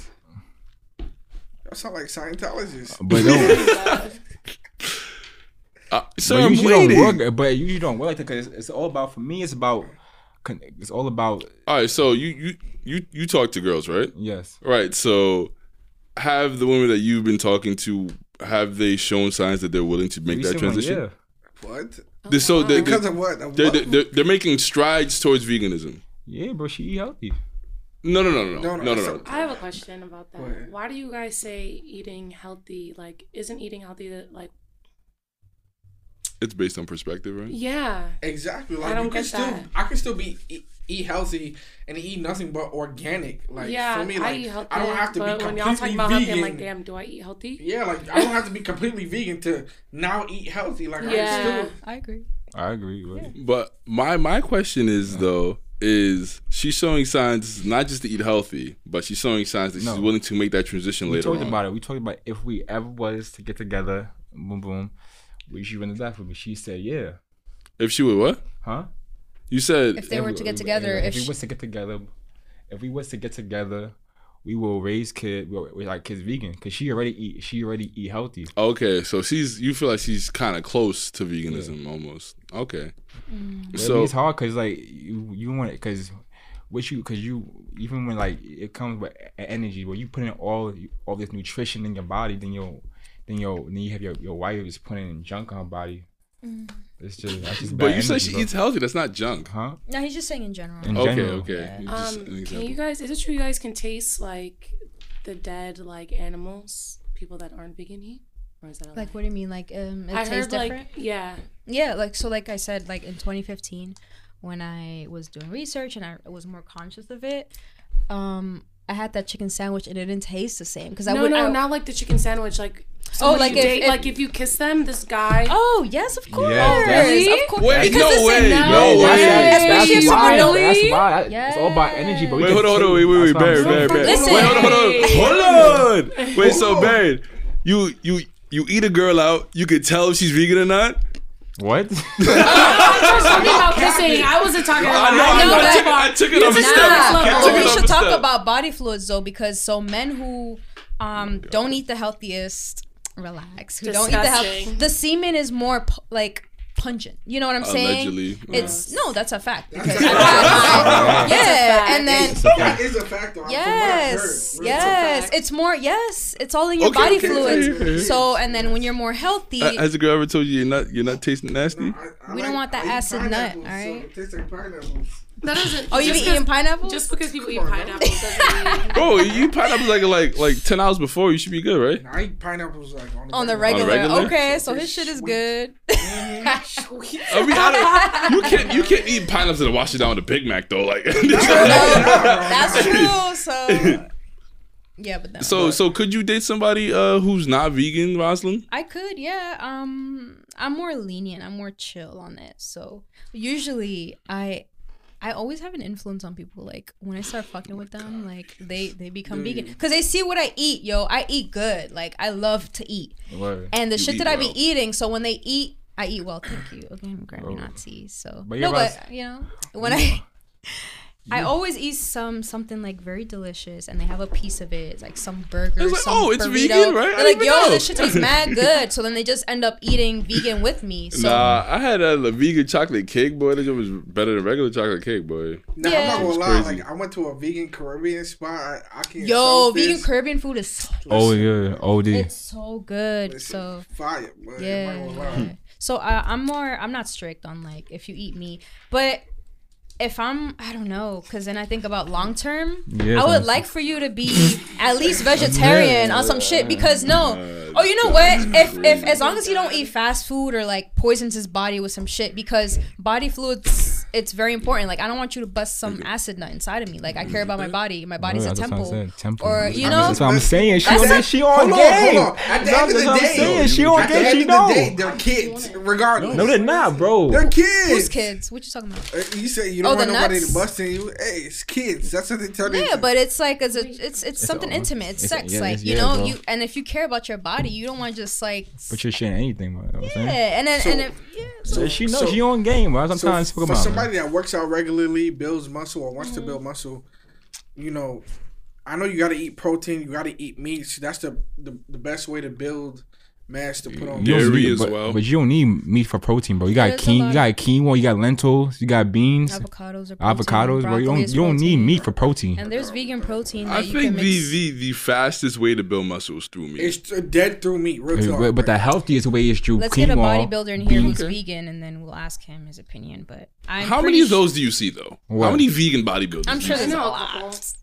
Y'all sound like Scientologists. But don't. (laughs) uh, sir, but I'm usually waiting. don't work. But you usually don't work like that because it's, it's all about. For me, it's about. Con- It's all about All right, so you you you you talk to girls, right? yes. Right. So have the women that you've been talking to have they shown signs that they're willing to make that Recent one, transition? Yeah, What? They're so they, Because they, of what? Of they're, what? they're, they're making strides towards veganism. yeah, bro. She eat healthy. No, no, no, no, no, No, no, no, no. so- no. I have a question about that. Why do you guys say eating healthy? Like, isn't eating healthy that like? It's based on perspective, right? Yeah. Exactly. Like don't you can get still, that. I can still be eat, eat healthy and eat nothing but organic. Like yeah, for me, I like eat healthy. I don't have to but be when completely y'all talking about healthy, I'm vegan. like, damn, do I eat healthy? yeah, like I don't have to be completely vegan to now eat healthy. Like I Yeah. can still. I agree. I agree. Right? But my my question is though is she's showing signs not just to eat healthy, but she's showing signs that No. she's willing to make that transition We later We talked on. about it. We talked about if we ever was to get together, boom, boom. We should run that for me. She said, yeah. If she would what? Huh? You said If they were to get together, if, if we she, was to get together, if we was to get together, we will raise kid. We we like kids vegan because she already eat. She already eat healthy. okay, so she's you feel like she's kind of close to veganism almost. Okay. Mm. But So it's hard because like you you want it because what you because you even when like it comes with energy where you put in all all this nutrition in your body then your then your then you have your your wife is putting junk on her body. It's just that's just But you said she bro. eats healthy. That's not junk. huh? no, he's just saying in general. In Okay, general. okay. You just- Um, can example. you guys? Is it true you guys can taste like the dead like animals? People that aren't vegan eat, or is that Like, what do you mean? Like, um, it I tastes heard different. like yeah. Yeah, like so, like I said, like in 2015, when I was doing research and I was more conscious of it, um, I had that chicken sandwich and it didn't taste the same because I no, would. no, I- not like the chicken sandwich. Like Oh, like if- date, if- like if you kiss them, this guy. Oh yes, of course, that's- of course. Wait, because no listen, way, no no way. way. That's, that's if why. That's why. It's all about energy, but Wait, can hold on, hold on, wait, wait, wait, that's what Barry, Barry. Barry. Listen. Wait, hold on, hold on, (laughs) hold on. Wait, so Barry, you you you eat a girl out, you could tell if she's vegan or not. What? (laughs) Something about kissing. I wasn't talking about. I know, I I, know I, that took, part. I took it off a Nah. step. Nah. I took we it off should talk step. about body fluids though, because so men who um don't eat the healthiest, relax. Who don't eat the Disgusting. health, the semen is more like pungent. You know what I'm saying? Allegedly. It's no, that's a fact. Because a I- fact. I- yeah, fact. and then That is a factor. from what I've Yes, heard. yes, fact. it's more. Yes, it's all in your Okay, body okay, fluids. okay, okay. So, and then when you're more healthy, Uh, Has a girl ever told you you're not you're not tasting nasty? I- I We don't want that I acid nut, alright? So it tastes like pineapples. That doesn't. oh, you just be eating 'cause- pineapples? Just because people eat Come on, bro. doesn't mean. (laughs) Bro, you eat pineapples like like like ten hours before. You should be good, right? I eat pineapples like on the, on the regular. regular. regular? Okay, so So his shit is good. I mean, I don't, you can't you can't eat pineapples and wash it down with a Big Mac though. Like, (laughs) (laughs) That's true. So, yeah, but no. so so could you date somebody uh who's not vegan, Roselyn? I could, yeah. Um, I'm more lenient. I'm more chill on it. So usually, I, I always have an influence on people. Like when I start fucking with them, like they they become vegan because they see what I eat. Yo, I eat good. Like I love to eat, Word. and the You shit that I be eating. So when they eat, I eat well. Thank you. Okay, I'm Grammy Oh. Nazi. So But no, but you know when I. I always eat some something like very delicious, and they have a piece of it, it's like some burger. It's like, some oh, it's burrito. vegan, right? I They're didn't like, yo, know." this shit tastes mad (laughs) good. So then they just end up eating vegan with me. So Nah, I had a, a vegan chocolate cake, boy. That shit was better than regular chocolate cake, boy. Now Yeah. I'm not gonna lie. crazy. Like I went to a vegan Caribbean spot. I, I can yo, vegan Caribbean food is so, Oh yeah, OD. it's so good. So fire. But I'm yeah. So uh, I'm more. I'm not strict on like if you eat meat, but if I'm, I don't know, because then I think about long term. Yeah, I would like for you to be at least vegetarian on some shit because no. Oh, you know what? If if as long as you don't eat fast food or like poisons his body with some shit because body fluids, it's very important. Like I don't want you to bust some acid nut inside of me. Like I care about my body. My body's Yeah, a that's what I temple. temple. Or you know, that's what I'm saying. She on it. She on Hold on, game. hold on. At the end of the day, saying. She on game. She the know. day, they're kids, regardless. No, they're not, bro. They're kids. who's kids? What you talking about? Uh, You say you Oh, don't the want nobody nuts? to bust in you. Hey, it's kids. That's what they tell you. Yeah, but it's like as a, it's it's something all- intimate. It's, it's- sex, yeah, like it's- you know. bro. You and if you care about your body, you don't want to just like Put your shit in anything, bro. You know what I'm yeah. And then and if yeah. So, she knows she on game, bro. That's I'm trying to speak about. Somebody that works out regularly, builds muscle, or wants to Mm-hmm. build muscle, you know, I know you got to eat protein. You got to eat meats. That's the, the the best way to build mass to put on. Yeah. You don't Dairy need- as but, well. But you don't need meat for protein, bro. You got There's a quinoa, lot you got quinoa, you got lentils, you got beans, avocados or avocados, bro. You don't you don't need meat for protein. And there's vegan protein that I you think can the, the the fastest way to build muscle is through meat. It's dead through meat. Real talk. But, but the healthiest way is through Let's quinoa. get a bodybuilder in here who's Okay. vegan, and then we'll ask him his opinion. But I'm How pretty many of those do you see though? How many vegan bodybuilders? I'm do sure there's a know lot.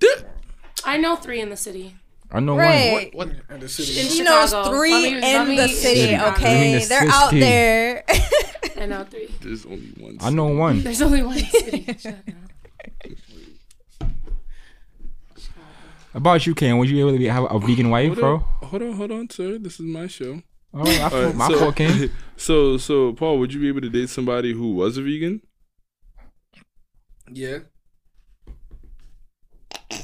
I know three in the city. I know Right. What? in the city. In He knows three Let me- in let me- the city. Chicago. Okay, the they're out there. (laughs) I know three. There's only one. one. I know one. There's only one city. Shut (laughs) up. About you, Ken? Would you be able to be, have a vegan wife, Hold bro? on, hold on, hold on, sir. This is my show. All right, I All fought, my so, fault, Ken. (laughs) so, so, Paul, would you be able to date somebody who was a vegan? Yeah. So,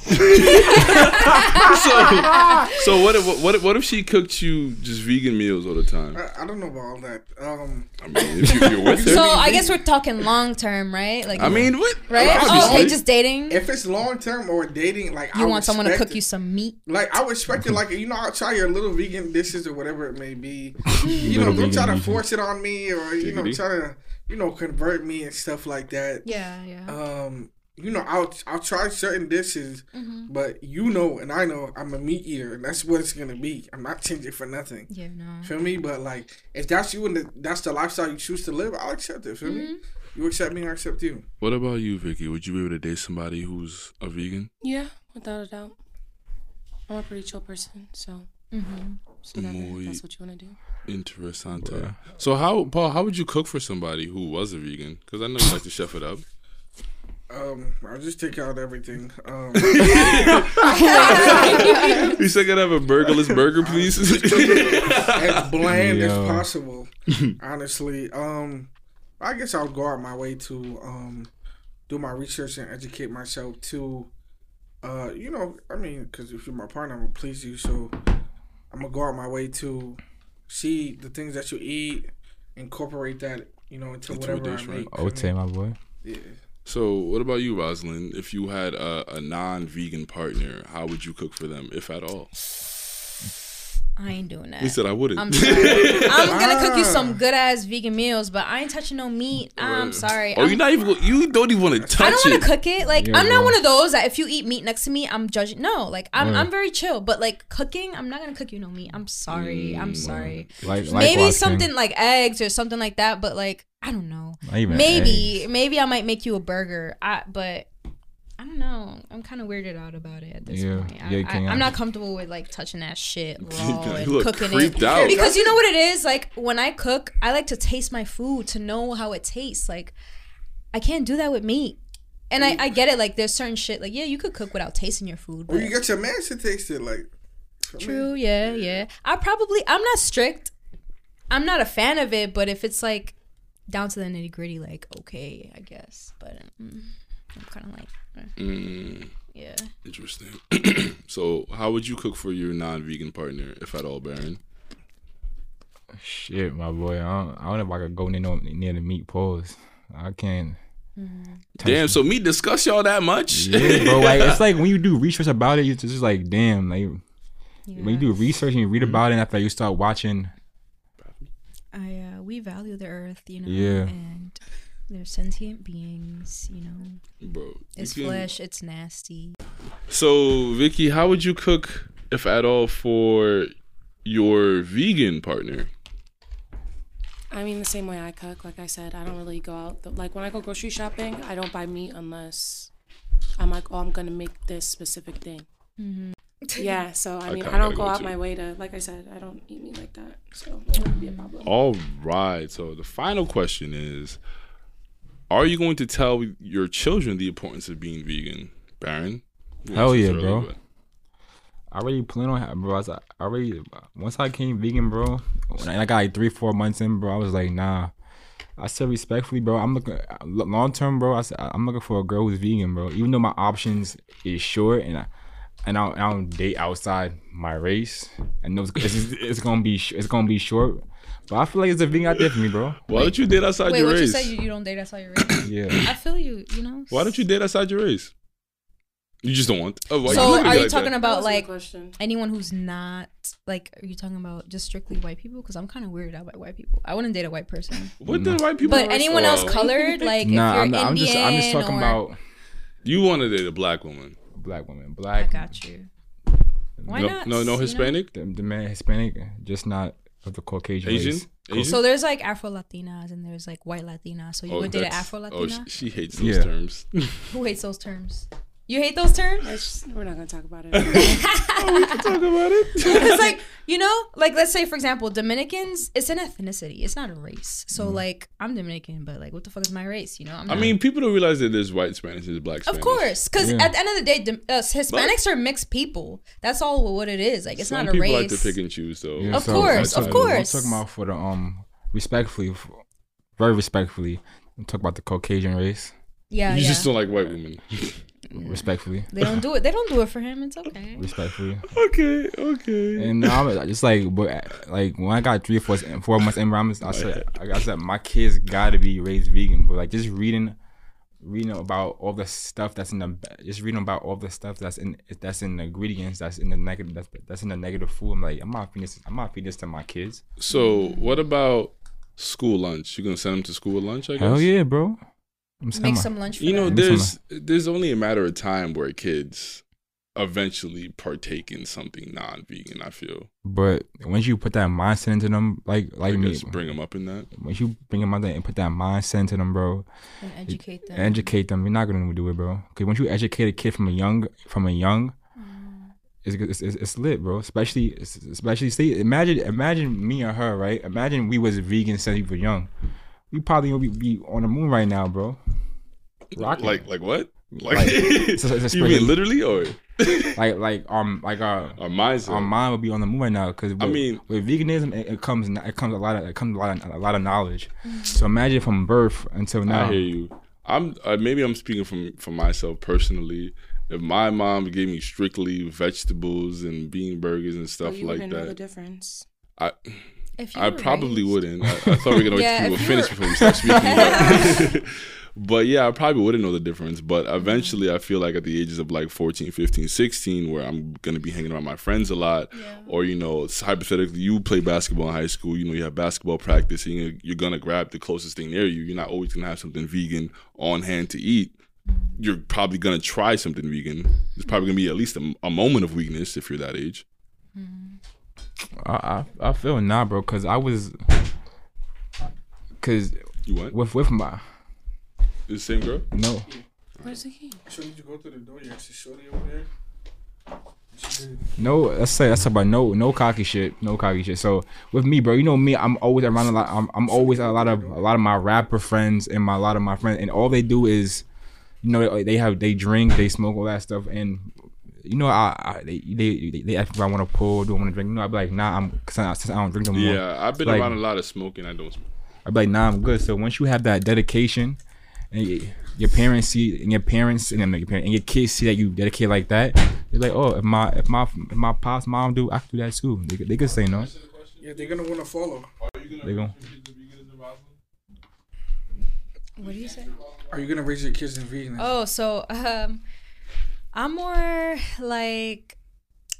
so what if what if what if she cooked you just vegan meals all the time? I, I don't know about all that. Um, I mean, if you, you're with (laughs) her. so I guess we're talking long term, right? Like I mean, what? right? Obviously. Oh, okay, just dating. if it's long term or dating, like you I want someone to cook it. you some meat. Like I would expect it, like you know, I'll try your little vegan dishes or whatever it may be. (laughs) You know, don't try to force it on me or you know, try to you know convert me and stuff like that. Yeah, yeah. Um, you know, I'll I'll try certain dishes, Mm-hmm. but you know, and I know I'm a meat eater, and that's what it's gonna be. I'm not changing for nothing. yeah, no. Feel me? But like, if that's you and the, that's the lifestyle you choose to live, I'll accept it. Feel Mm-hmm. me? You accept me, I accept you. What about you, Vicki? Would you be able to date somebody who's a vegan? Yeah, without a doubt. I'm a pretty chill person, so. Mm-hmm. So whatever, Muy- that's what you want to do. Interessante. So how, Paul? How would you cook for somebody who was a vegan? Because I know you like to chef it up. Um, I'll just take out everything. Um, (laughs) You said, "Can I have a burgerless burger, please?" as bland Yo. as possible. (laughs) honestly, um, I guess I'll go out my way to um do my research and educate myself to, uh, you know, I mean, because if you're my partner, I'm gonna please you, so I'm gonna go out my way to see the things that you eat, incorporate that, you know, into, Into a whatever dish, I right? make. Ote, my boy. Yeah. So, what about you, Roselyn? If you had a, a non-vegan partner, how would you cook for them, if at all? I ain't doing that. He said, "I wouldn't." I'm sorry. I'm gonna cook you some good ass vegan meals, but I ain't touching no meat. I'm sorry. Oh, I'm- you're not even. You don't even want to touch I don't want to cook it. Like Yeah, I'm not bro. one of those that if you eat meat next to me, I'm judging. No, like I'm Yeah. I'm very chill. But like cooking, I'm not gonna cook you no meat. I'm sorry. Mm, I'm sorry. Like, Maybe likewise, something Ken. like eggs or something like that. But like I don't know. Not even Maybe eggs. maybe I might make you a burger. I but. I don't know. I'm kind of weirded out about it at this Yeah. point. I, Yeah, I, Ken, I'm not comfortable with like touching that shit raw You and look cooking creeped it. out. Because you know what it is? Like when I cook, I like to taste my food to know how it tastes. Like I can't do that with meat. And I, I get it, like there's certain shit like yeah, you could cook without tasting your food. Or But you get your man to taste it, like. feel me? true, yeah, yeah. I probably I'm not strict. I'm not a fan of it, but if it's like down to the nitty gritty, like okay, I guess. But mm, I'm kind of like Mm, yeah. interesting. (clears throat) so, how would you cook for your non-vegan partner, if at all, Baron? Shit, my boy. I don't, I don't know if I could go near, no, near the meat pause. I can't. Damn. So me discuss y'all that much? Yeah, bro. (laughs) Like it's like when you do research about it, it's just like damn. Like when you do research and you read about it, and after you start watching, I uh, we value the earth, you know. Yeah. And they're sentient beings, you know. Bro. It's can- flesh, it's nasty. So Vicki, how would you cook, if at all, for your vegan partner? I mean, the same way I cook. Like I said, I don't really go out. Like when I go grocery shopping, I don't buy meat unless I'm like, oh, I'm gonna make this specific thing. Mm-hmm. Yeah. (laughs) So I I mean, kinda I don't go go out too. my way to. Like I said, I don't eat meat like that. So it wouldn't be a problem. All right. So the final question is: Are you going to tell your children the importance of being vegan, Baron? Hell yeah, this bro. but- I already plan on ha- bro. I was I already once I came vegan, bro. When I got like three, four months in, bro. I was like, nah. I said respectfully, bro. I'm looking long term, bro. I said I'm looking for a girl who's vegan, bro. Even though my options is short and I and I don't, I don't date outside my race, and those it's, it's gonna be it's gonna be short. But I feel like it's a thing out there for me, bro. Why don't you date outside Wait, your what you race? say? You, you don't date outside your race? (coughs) Yeah. I feel you. You know. Why don't you date outside your race? You just don't want. Oh, why So looking at are you like talking that? about That was a good like anyone who's not like? Are you talking about just strictly white people? Because I'm kind of weirded out by white people. I wouldn't date a white person. What the white people? But anyone else colored, (laughs) like Nah, if you're I'm, Indian I'm just I'm just talking or, about You want to date a black woman? black women, I black. got you. Why no, not? no, you no know? Hispanic, The, the man Hispanic, just not of the Caucasian Asian, race. Asian. So there's like Afro Latinas and there's like white Latinas. So you oh, would date an that's- Afro Oh, Latina? she, she hates those Yeah. terms. Who hates those terms? You hate those terms? It's- we're not gonna talk about it. (laughs) we can Talk about it. (laughs) Because like you know, like let's say for example, Dominicans, it's an ethnicity. It's not a race. So like I'm Dominican, but like what the fuck is my race? You know? I'm I mean, people don't realize that there's white Spanish, there's black Spanish. Of course, because Yeah. at the end of the day, uh, Hispanics are mixed people. That's all what it is. Like it's Some not a people race. like to pick and choose, though. Yeah, Of course, I'm of talking- course. I'm talking about for the um respectfully, f- very respectfully. I'm talking about the Caucasian race, yeah, You yeah. just don't like white women. (laughs) respectfully, they don't do it. They don't do it for him. It's okay. respectfully. okay, okay. And now I'm just like, but like when I got three, four, four months in, I'm- I said, I said, my kids gotta be raised vegan. But like just reading, reading about all the stuff that's in the, just reading about all the stuff that's in, that's in the ingredients, that's in the negative, that's, that's in the negative food. I'm like, I'm not feeding this, I'm not feeding this to my kids. So, what about school lunch? You gonna send them to school with lunch? I guess. Hell yeah, bro. I'm Make my- some lunch for You know, them. Listen, there's there's only a matter of time where kids eventually partake in something non-vegan. I feel. But once you put that mindset into them, like like me, guess bring them up in that. once you bring them out there and put that mindset into them, bro, and educate them. educate them. You're not gonna do it, bro. Because once you educate a kid from a young, from a young, mm. it's, it's, it's, it's lit, bro. Especially, especially, see, imagine, imagine me and her, right? Imagine we was vegan since we were young. We probably would be, be on the moon right now, bro. Rocking. Like like what? Like, Like, it's a- it's a you mean literally or (laughs) like, like, um, like, uh, our mindset? our mind would be on the move right now because I mean- with veganism it, it comes it comes a lot of it comes a lot of a lot of knowledge. So imagine from birth until now. I hear you. I'm uh, maybe I'm speaking from from myself personally. If my mom gave me strictly vegetables and bean burgers and stuff you like wouldn't know the difference. I If you I probably raised- wouldn't. I, I thought we (laughs) were gonna wait Yeah, people finish before we start speaking. But, (laughs) (laughs) but yeah, I probably wouldn't know the difference. But eventually, I feel like at the ages of like 14, 15, 16, where I'm gonna be hanging around my friends a lot, or you know, it's hypothetically, you play basketball in high school. You know, you have basketball practice, and you're, you're gonna grab the closest thing near you. You're not always gonna have something vegan on hand to eat. You're probably gonna try something vegan. There's probably gonna be at least a, a moment of weakness if you're that age. I, I I feel nah, bro, because I was because You went with with my the same girl. no Where's the key? So did you go through the door? You actually shorty over there? No let's say that's about no no cocky shit no cocky shit. So with me, bro, you know me, I'm always around a lot. I'm I'm always a lot of a lot of my rapper friends and my a lot of my friends, and all they do is, you know, they have they drink, they smoke all that stuff, and you know, I, I they, they they ask me if I want to pull, do I want to drink? You know, I'd be like, nah, I'm cause I, since I don't drink no more. Yeah, I've been Like- around a lot of smoking. I don't smoke. I'd be like, nah, I'm good. So once you have that dedication, and y- your parents see, and your parents and, then your parents, and your kids see that you dedicate like that, they're like, oh, if my if my if my pops mom do, I can do that too. They, could- they could say no. Yeah, they're gonna want to follow. They go. What do you say? Are you gonna raise your kids in vegan? Oh, so um, I'm more like,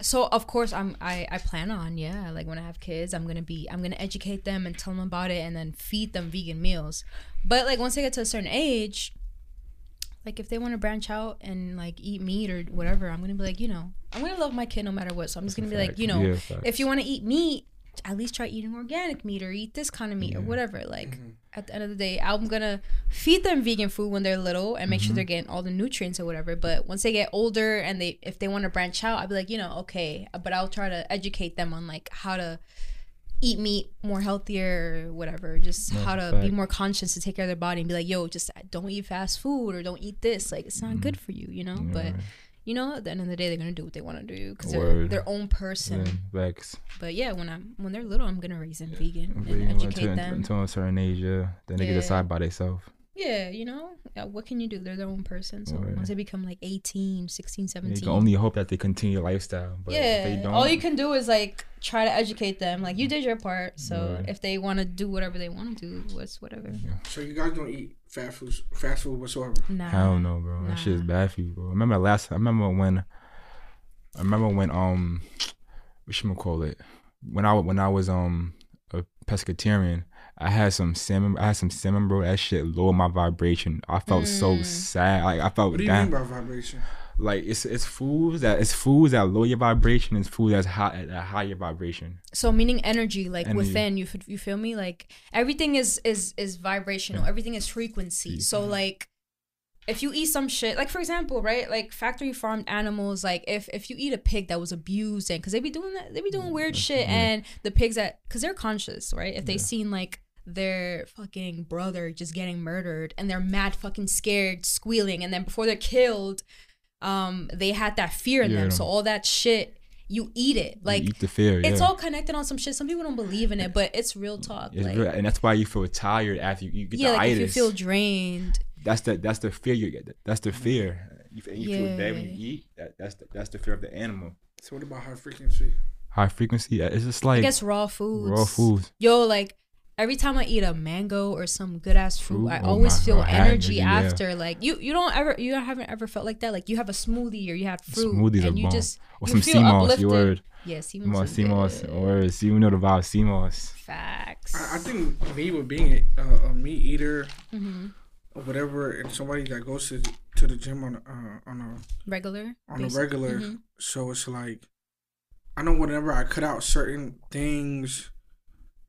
so of course I'm I I plan on yeah like when I have kids I'm gonna be I'm gonna educate them and tell them about it and then feed them vegan meals, but like once they get to a certain age, like if they want to branch out and like eat meat or whatever, I'm gonna be like you know I'm gonna love my kid no matter what. So I'm just gonna be like you know Yeah, if you want to eat meat, at least try eating organic meat or eat this kind of meat or whatever. Like Mm-hmm. at the end of the day, I'm gonna feed them vegan food when they're little and make Mm-hmm. sure they're getting all the nutrients or whatever. But once they get older and they if they want to branch out, I'll be like, you know, okay, but I'll try to educate them on like how to eat meat more healthier or whatever just how to be more conscious to take care of their body and be like yo just don't eat fast food or don't eat this like it's Mm-hmm. not good for you you know but you know at the end of the day they're gonna do what they want to do because they're their own person Yeah, facts. but yeah, when I'm when they're little, I'm gonna raise them vegan and educate until, them. until a certain age, yeah. Then they can Yeah. decide by themselves. Yeah, you know, yeah, what can you do? They're their own person. So Right. once they become like 18, 16, You 17. can only hope that they continue your lifestyle. But if they yeah, don't, all you can do is like try to educate them. Like you did your part. So Right. if they want to do whatever they want to do, what's whatever. So you guys don't eat fast food, fast food whatsoever. Nah. Hell no, bro. That shit is bad for you, bro. I remember last. I remember when. I remember when um, what should call it? When I when I was um a pescatarian, I had some salmon. I had some salmon, bro. That shit lowered my vibration. I felt so Mm. sad. Like I felt What do you down. mean by vibration? Like it's it's foods that it's foods that lower your vibration. It's food that's high at a higher vibration. So meaning energy, like Energy. within you, you feel me? Like everything is is is vibrational. Everything is frequency. So like, if you eat some shit, like for example, right, like factory farmed animals, like if if you eat a pig that was abused and because they be doing that, they be doing weird shit, and the pigs that because they're conscious, right? If they seen like their fucking brother just getting murdered and they're mad fucking scared, squealing, and then before they're killed, um, they had that fear in Yeah. them. So all that shit. You eat it Like like eat the fear. it's all connected on some shit. Some people don't believe in it, but it's real talk. It's like, real, and that's why you feel tired after you, you get yeah, the like if itis. you feel drained. that's the that's the fear you get. That's the fear. You, and you feel bad when you eat. That, that's the, that's the fear of the animal. So what about high frequency? High frequency. It's just I like guess raw foods. raw foods. Yo, like every time I eat a mango or some good ass fruit, Fruit? I Oh always my feel God, I energy energy, yeah. after. Like you, you don't ever, you haven't ever felt like that. Like you have a smoothie or you had fruit, Smoothies are and you bomb. just Or you some feel sea moss. uplifted. You word. Yeah, sea Come on, moss. is sea moss. good. Or see, you know the vibe. Sea moss. Facts. I, I think me with being a, uh, a meat eater hmm or whatever, and somebody that goes to to the gym on a, uh, on a Regular. on basic. a regular, Mhm. so it's like I know whenever I cut out certain things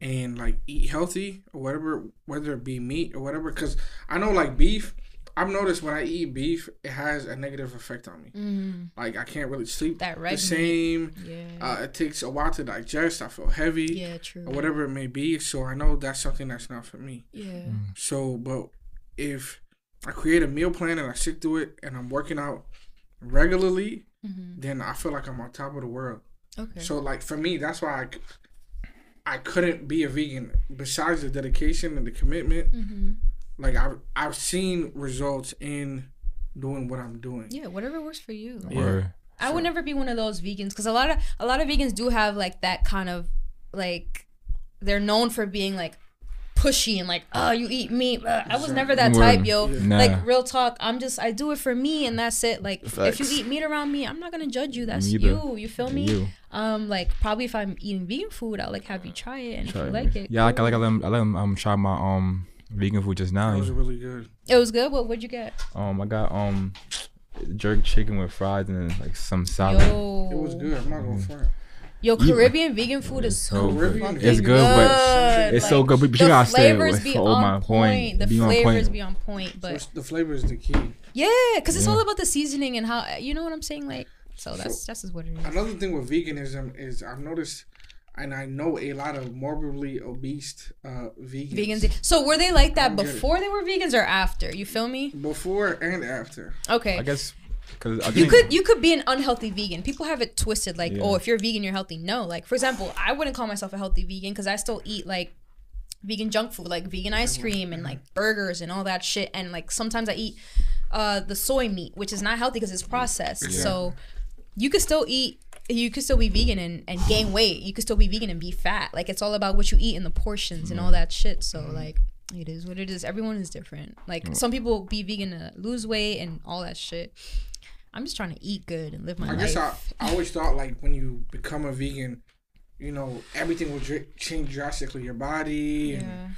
and like eat healthy or whatever, whether it be meat or whatever, because I know like beef. I've noticed when I eat beef, it has a negative effect on me. Mhm. Like I can't really sleep That right the red meat. same. Yeah. Uh, it takes a while to digest. I feel heavy. yeah. True. or whatever it may be. So I know that's something that's not for me. Yeah. So, but if I create a meal plan and I stick to it and I'm working out regularly, hmm then I feel like I'm on top of the world. Okay. So, like for me, that's why I, c- I couldn't be a vegan. Besides the dedication and the commitment, hmm like I've I've seen results in doing what I'm doing. Yeah. Whatever works for you. Yeah. Or I would never be one of those vegans because a lot of a lot of vegans do have like that kind of like they're known for being like pushy and like oh you eat meat. Uh, I was never that type, yo. Nah. Like real talk, I'm just I do it for me and that's it. Like if you eat meat around me, I'm not gonna judge you. That's Me you. You feel me? you. Um, like probably if I'm eating vegan food, I'll like have you try it and Try if you it. like it. Yeah, like I like I let him, I let him um try my um vegan food just now. It was really good. It was good. What would you get? Um, I got um jerk chicken with fries and then, like some salad. Yo, It was good. I'm not gonna front. Yo, You- Caribbean vegan food is so so good. It's good, but it's so good, but you gotta stay flavors with- be for on my point. point. The Be on flavors point. be on point, but So the flavor is the key. yeah, because it's Yeah. all about the seasoning and how you know what I'm saying. Like, so that's that's just what it is. Another thing with veganism is I've noticed, and I know a lot of morbidly obese uh, vegans. Vegans. So were they like that I don't get it. before they were vegans or after? You feel me? before and after. Okay. I guess because I You could you could be an unhealthy vegan. People have it twisted like, Yeah. oh, if you're vegan, you're healthy. No, like for example, I wouldn't call myself a healthy vegan because I still eat like vegan junk food, like vegan ice cream and like burgers and all that shit. And like sometimes I eat uh the soy meat, which is not healthy because it's processed. So you could still eat you could still be vegan and, and gain weight. You could still be vegan and be fat. Like it's all about what you eat and the portions and all that shit. So like It is what it is. Everyone is different. Like Mm. some people be vegan to lose weight and all that shit. I'm just trying to eat good and live my I life. guess I, guess I always thought like when you become a vegan, you know, everything will dr- change drastically. Your body and yeah.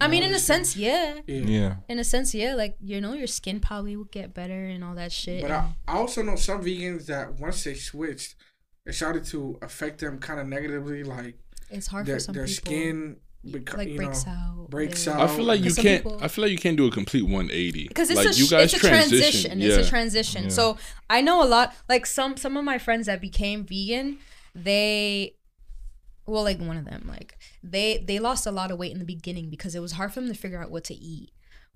I mean, in a sense, yeah. yeah. Yeah. In a sense, yeah. Like you know, your skin probably will get better and all that shit. But I, I also know some vegans that once they switched, it started to affect them kind of negatively. Like it's hard their for some their people. skin beca- like you breaks know, out. breaks out. I feel like you can't. people- I feel like you can't do a complete 180 because it's like a you guys it's a transition. Yeah. It's a transition. Yeah. So I know a lot. Like some some of my friends that became vegan, they, well, like one of them, like they they lost a lot of weight in the beginning because it was hard for them to figure out what to eat.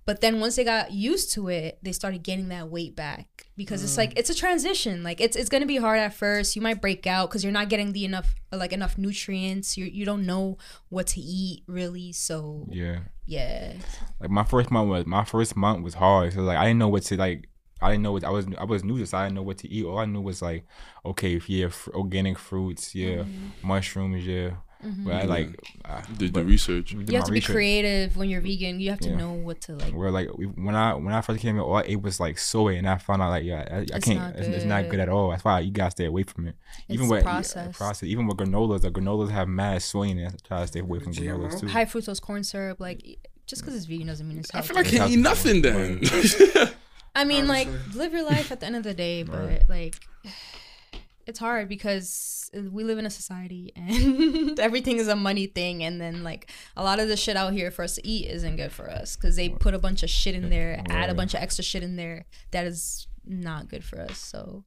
But then once they got used to it, they started gaining that weight back because it's like it's a transition. Like it's it's gonna be hard at first. You might break out because you're not getting the enough like enough nutrients. You you don't know what to eat really. So Yeah. yeah, Like my first month was my first month was hard. So like I didn't know what to like. I didn't know what I was. I was new to this. I didn't know what to eat. All I knew was like, okay, yeah, fr- organic fruits, yeah, Mm-hmm. mushrooms, yeah. But I like, uh, Did the research. did you have my to be creative when you're vegan. You have to Yeah. know what to like. Where like when I when I first came in, all I ate was like soy, and I found out like yeah, I, I can't. not it's, it's not good. good at all. That's why you gotta stay away from it. It's with processed. processed, even with granolas, the granolas have mad soy in it. I try to stay away from GMO? granolas too. High fructose corn syrup, like just because it's vegan doesn't mean it's I healthy. feel like I can't eat nothing then. (laughs) I mean, like live your life at the end of the day, but Right. like it's hard because we live in a society and (laughs) everything is a money thing, and then like a lot of the shit out here for us to eat isn't good for us because they put a bunch of shit in there, add a bunch of extra shit in there that is not good for us. So.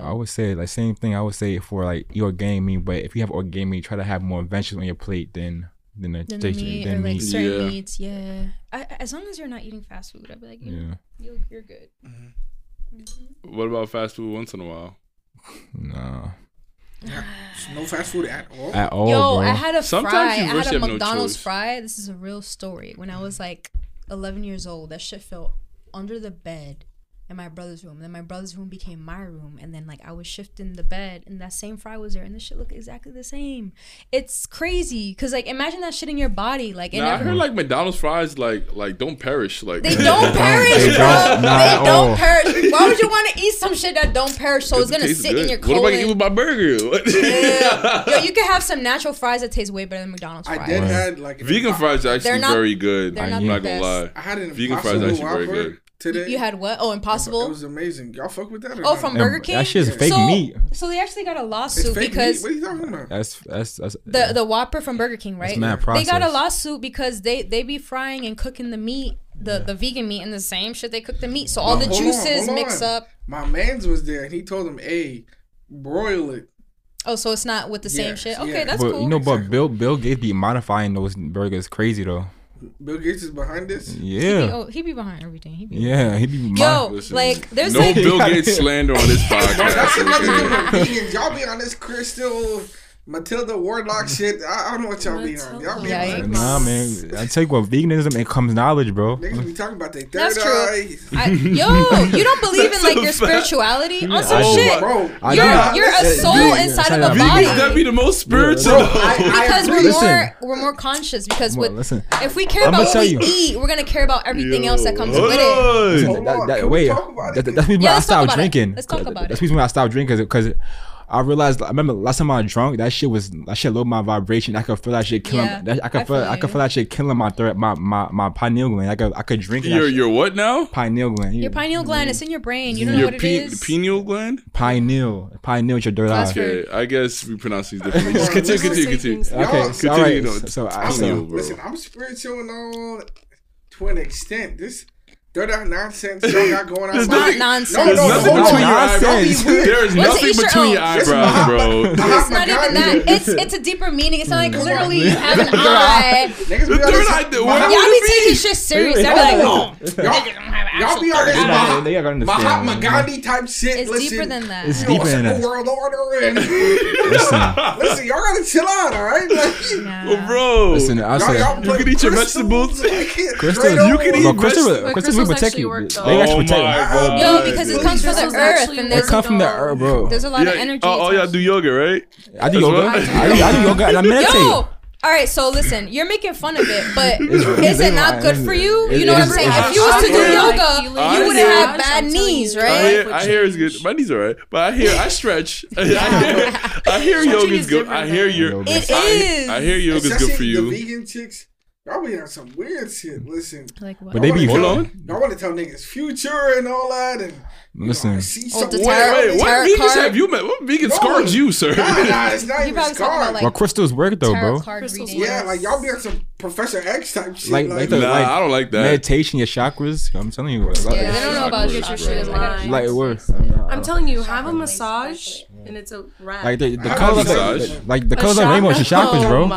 I would say like same thing. I would say for like your organic meat, but if you have organic meat, try to have more vegetables on your plate than than the Than the than meat or like meat. certain Yeah. meats, yeah. I, as long as you're not eating fast food, I'd be like, you know, Yeah, you're, you're good. Mm-hmm. Mm-hmm. what about fast food once in a while? No, no fast food at all. at all, Yo, bro. I had a Sometimes fry. you I had a have no McDonald's fry. This is a real story. When I was like 11 years old, that shit fell under the bed in my brother's room. Then my brother's room became my room, and then like I was shifting the bed, and that same fry was there, and the shit looked exactly the same. It's crazy, cause like imagine that shit in your body, like it Nah, I never. heard like McDonald's fries like like don't perish. Like They (laughs) don't perish, They bro. don't, they don't perish. (laughs) Why would you want to eat some shit that don't perish? So it's gonna tastes sit in good. your What colon. about eat with my burger? (laughs) Yeah. Yo, you can have some natural fries that taste way better than McDonald's fries. I did Right. had like Vegan fries are actually They're not- very good. they're I'm not not, the gonna best. lie. I had an Vegan fries are actually very good. Today. You had what? Oh, Impossible. It Impossible. was amazing. Y'all fuck with that? Or Oh, not? from Burger King. That shit's fake so, meat. So they actually got a lawsuit because meat. What are you talking about? That's that's that's the the Whopper from Burger King, right? mad They got a lawsuit because they they be frying and cooking the meat, the the vegan meat, in the same shit they cook the meat. So all the Hold on, juices mix on. up. My man's was there, and he told him, "Hey, broil it." Oh, so it's not with the same Yes, shit. Okay, yeah. that's but cool. you know, but Exactly. Bill Bill Gates be modifying those burgers crazy though. Bill Gates is behind this. He be, Yeah, oh, he be behind everything. He be yeah, he be Yo, mod- Listen, like there's no like Bill (laughs) Gates slander on this (laughs) That's podcast. another thing. Y'all be on this Crystal Matilda Warlock mm. shit. I, I don't know what y'all be on. Y'all be Yikes. on. Nah, man. I take you what, veganism it comes knowledge, bro. Niggas be talking about their third That's true. eye. I, (laughs) yo, you don't believe in like your fact. spirituality on some Oh, shit. Bro, I You're do. you're a soul Yeah, inside yeah, of a yeah. body. Vegans gotta be the most spiritual. Bro. I- I because we're. Listen. more we're more conscious because with listen, if we care about what we you. eat, we're gonna care about everything Yo, else that comes with it. on. listen, Hold that, on, that, can we wait, talk about that, it? that's the reason Yeah, why I let's stopped drinking. Let's talk about That's it. the reason why I stopped drinking because I realized. I remember last time I was drunk, that shit was that shit lowered my vibration. I could feel that shit killing. Yeah, that, I could I feel, feel I could feel that shit killing my third, my my my pineal gland. I could I could drink that Your shit. your what now? pineal gland. Your pineal gland is in your brain. You don't know what it pe- is. pineal gland. pineal pineal with your third eye. Okay, I guess we pronounce these differently. Just continue, continue, continue. Okay, Y'all- so, all Continue, right. no, So, I, I'm so. Listen, I'm spiritual and all to an extent. This third eye nonsense y'all got going on. There's Not nothing- nonsense. No, There's no, nothing hold between on. your eyebrows. There is What's the nothing between your eyebrows, bro. it's not even that. It's it's a deeper meaning. It's not like literally you have an eye. Niggas be The on third this- eye, the- Mahat- what- Y'all be taking shit serious. Y'all be like, oh, Y'all, y'all be on this They're not- Mahat- they gotta understand, Mahatma. Gandhi type shit. it's Listen, deeper than that. It's deeper than that. world order and Listen, (laughs) listen, y'all gotta chill out, all right? Like, bro. listen. I y'all, said, y'all You play can eat your vegetables. (laughs) like, Crystals, straight you can eat vegetables. Crystals will crystals protect actually you. work, They actually Oh protect my you. god. Yo, because it comes from the Crystals earth actually and They there's come from the earth, bro. there's a lot of energy. oh, oh, y'all do yoga, right? I do yoga. I do, yoga and I (laughs) meditate. Yo, All right, so listen, you're making fun of it, but (laughs) is it not good for you? You know what I'm saying? If you was to do yoga, you would I- have I'm bad knees, you. I right? hear, I hear it's good. My knees are right, but I hear I stretch. (laughs) I hear, I hear yoga's good. I hear your. It I. I hear yoga's good for Especially you. The vegan chicks, y'all be on some weird shit. Listen, Like what? But they be Hold on. tell- Y'all want to tell niggas future and all that, and Listen. know, see Oh, something. Wait, wait, what vegans card? have you met? What vegan No. scarred you, sir? Nah, nah, it's not (laughs) You even probably talking about scarred. like Well, crystals work though, bro. Crystals yeah, like y'all be on some Professor X type shit. Like- Like, like the- nah, I don't like that. Meditation, your chakras. I'm telling you. Like, Yeah, they don't know about Get your shit in line. like it works. I'm telling you, have a massage and it's a wrap. Like the, the colors, like, the- like colors of rainbow your chakras, oh bro.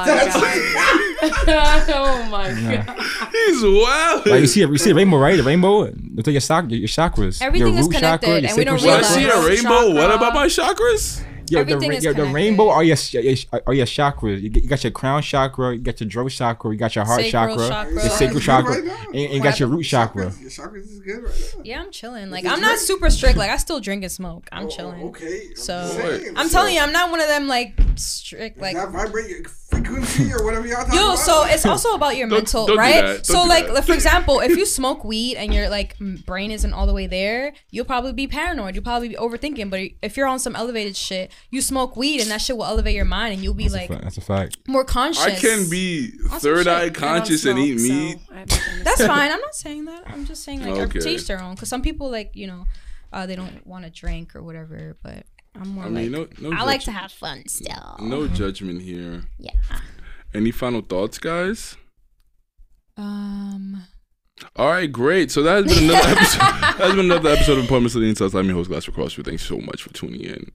(laughs) Oh my That's- god. my god. He's wild. Like you see, you see the rainbow, right? The rainbow, look at your sock, your chakras. Everything your is root chakra, connected, your and we don't sacral when I see chakra. a rainbow, what about my chakras? Yo, the, Everything ra- is yo, the connected. rainbow are your, your are your chakras. You, got your crown chakra, you got your throat chakra, you got your heart Sacral chakra, chakra. your Sounds sacral chakra, right and, and you got your root chakra. Chakras, your chakras is good right now. Yeah, I'm chilling. Like I'm not super strict. Like I still drink and smoke. I'm Oh, chilling. okay. I'm So saying, I'm so telling you, I'm not one of them like strict like. that vibrate your frequency or whatever y'all talking Yo, about? so it's also about your (laughs) Don't- mental, don't do right? that. Don't So do like, that. for example, if you smoke weed and your like brain isn't all the way there, you'll probably be paranoid. You'll probably be overthinking. But if you're on some elevated shit, you smoke weed and that shit will elevate your mind and you'll be That's, like a, fa- that's a fact. more conscious. I can be some third shit. eye I don't conscious and eat smoke, so meat. I haven't done That's (laughs) fine. I'm not saying that. I'm just saying like Okay. okay. teach their own. Because some people like you know, uh, they don't want to drink or whatever. But I'm more I like mean, no, no. I like to have fun still. No judgment here. Yeah. Any final thoughts, guys? Um. All right, great. So that has been another (laughs) episode. that has been another episode of Appointments of the Insights. I'm your host, Glassford Crossfield. Thanks so much for tuning in.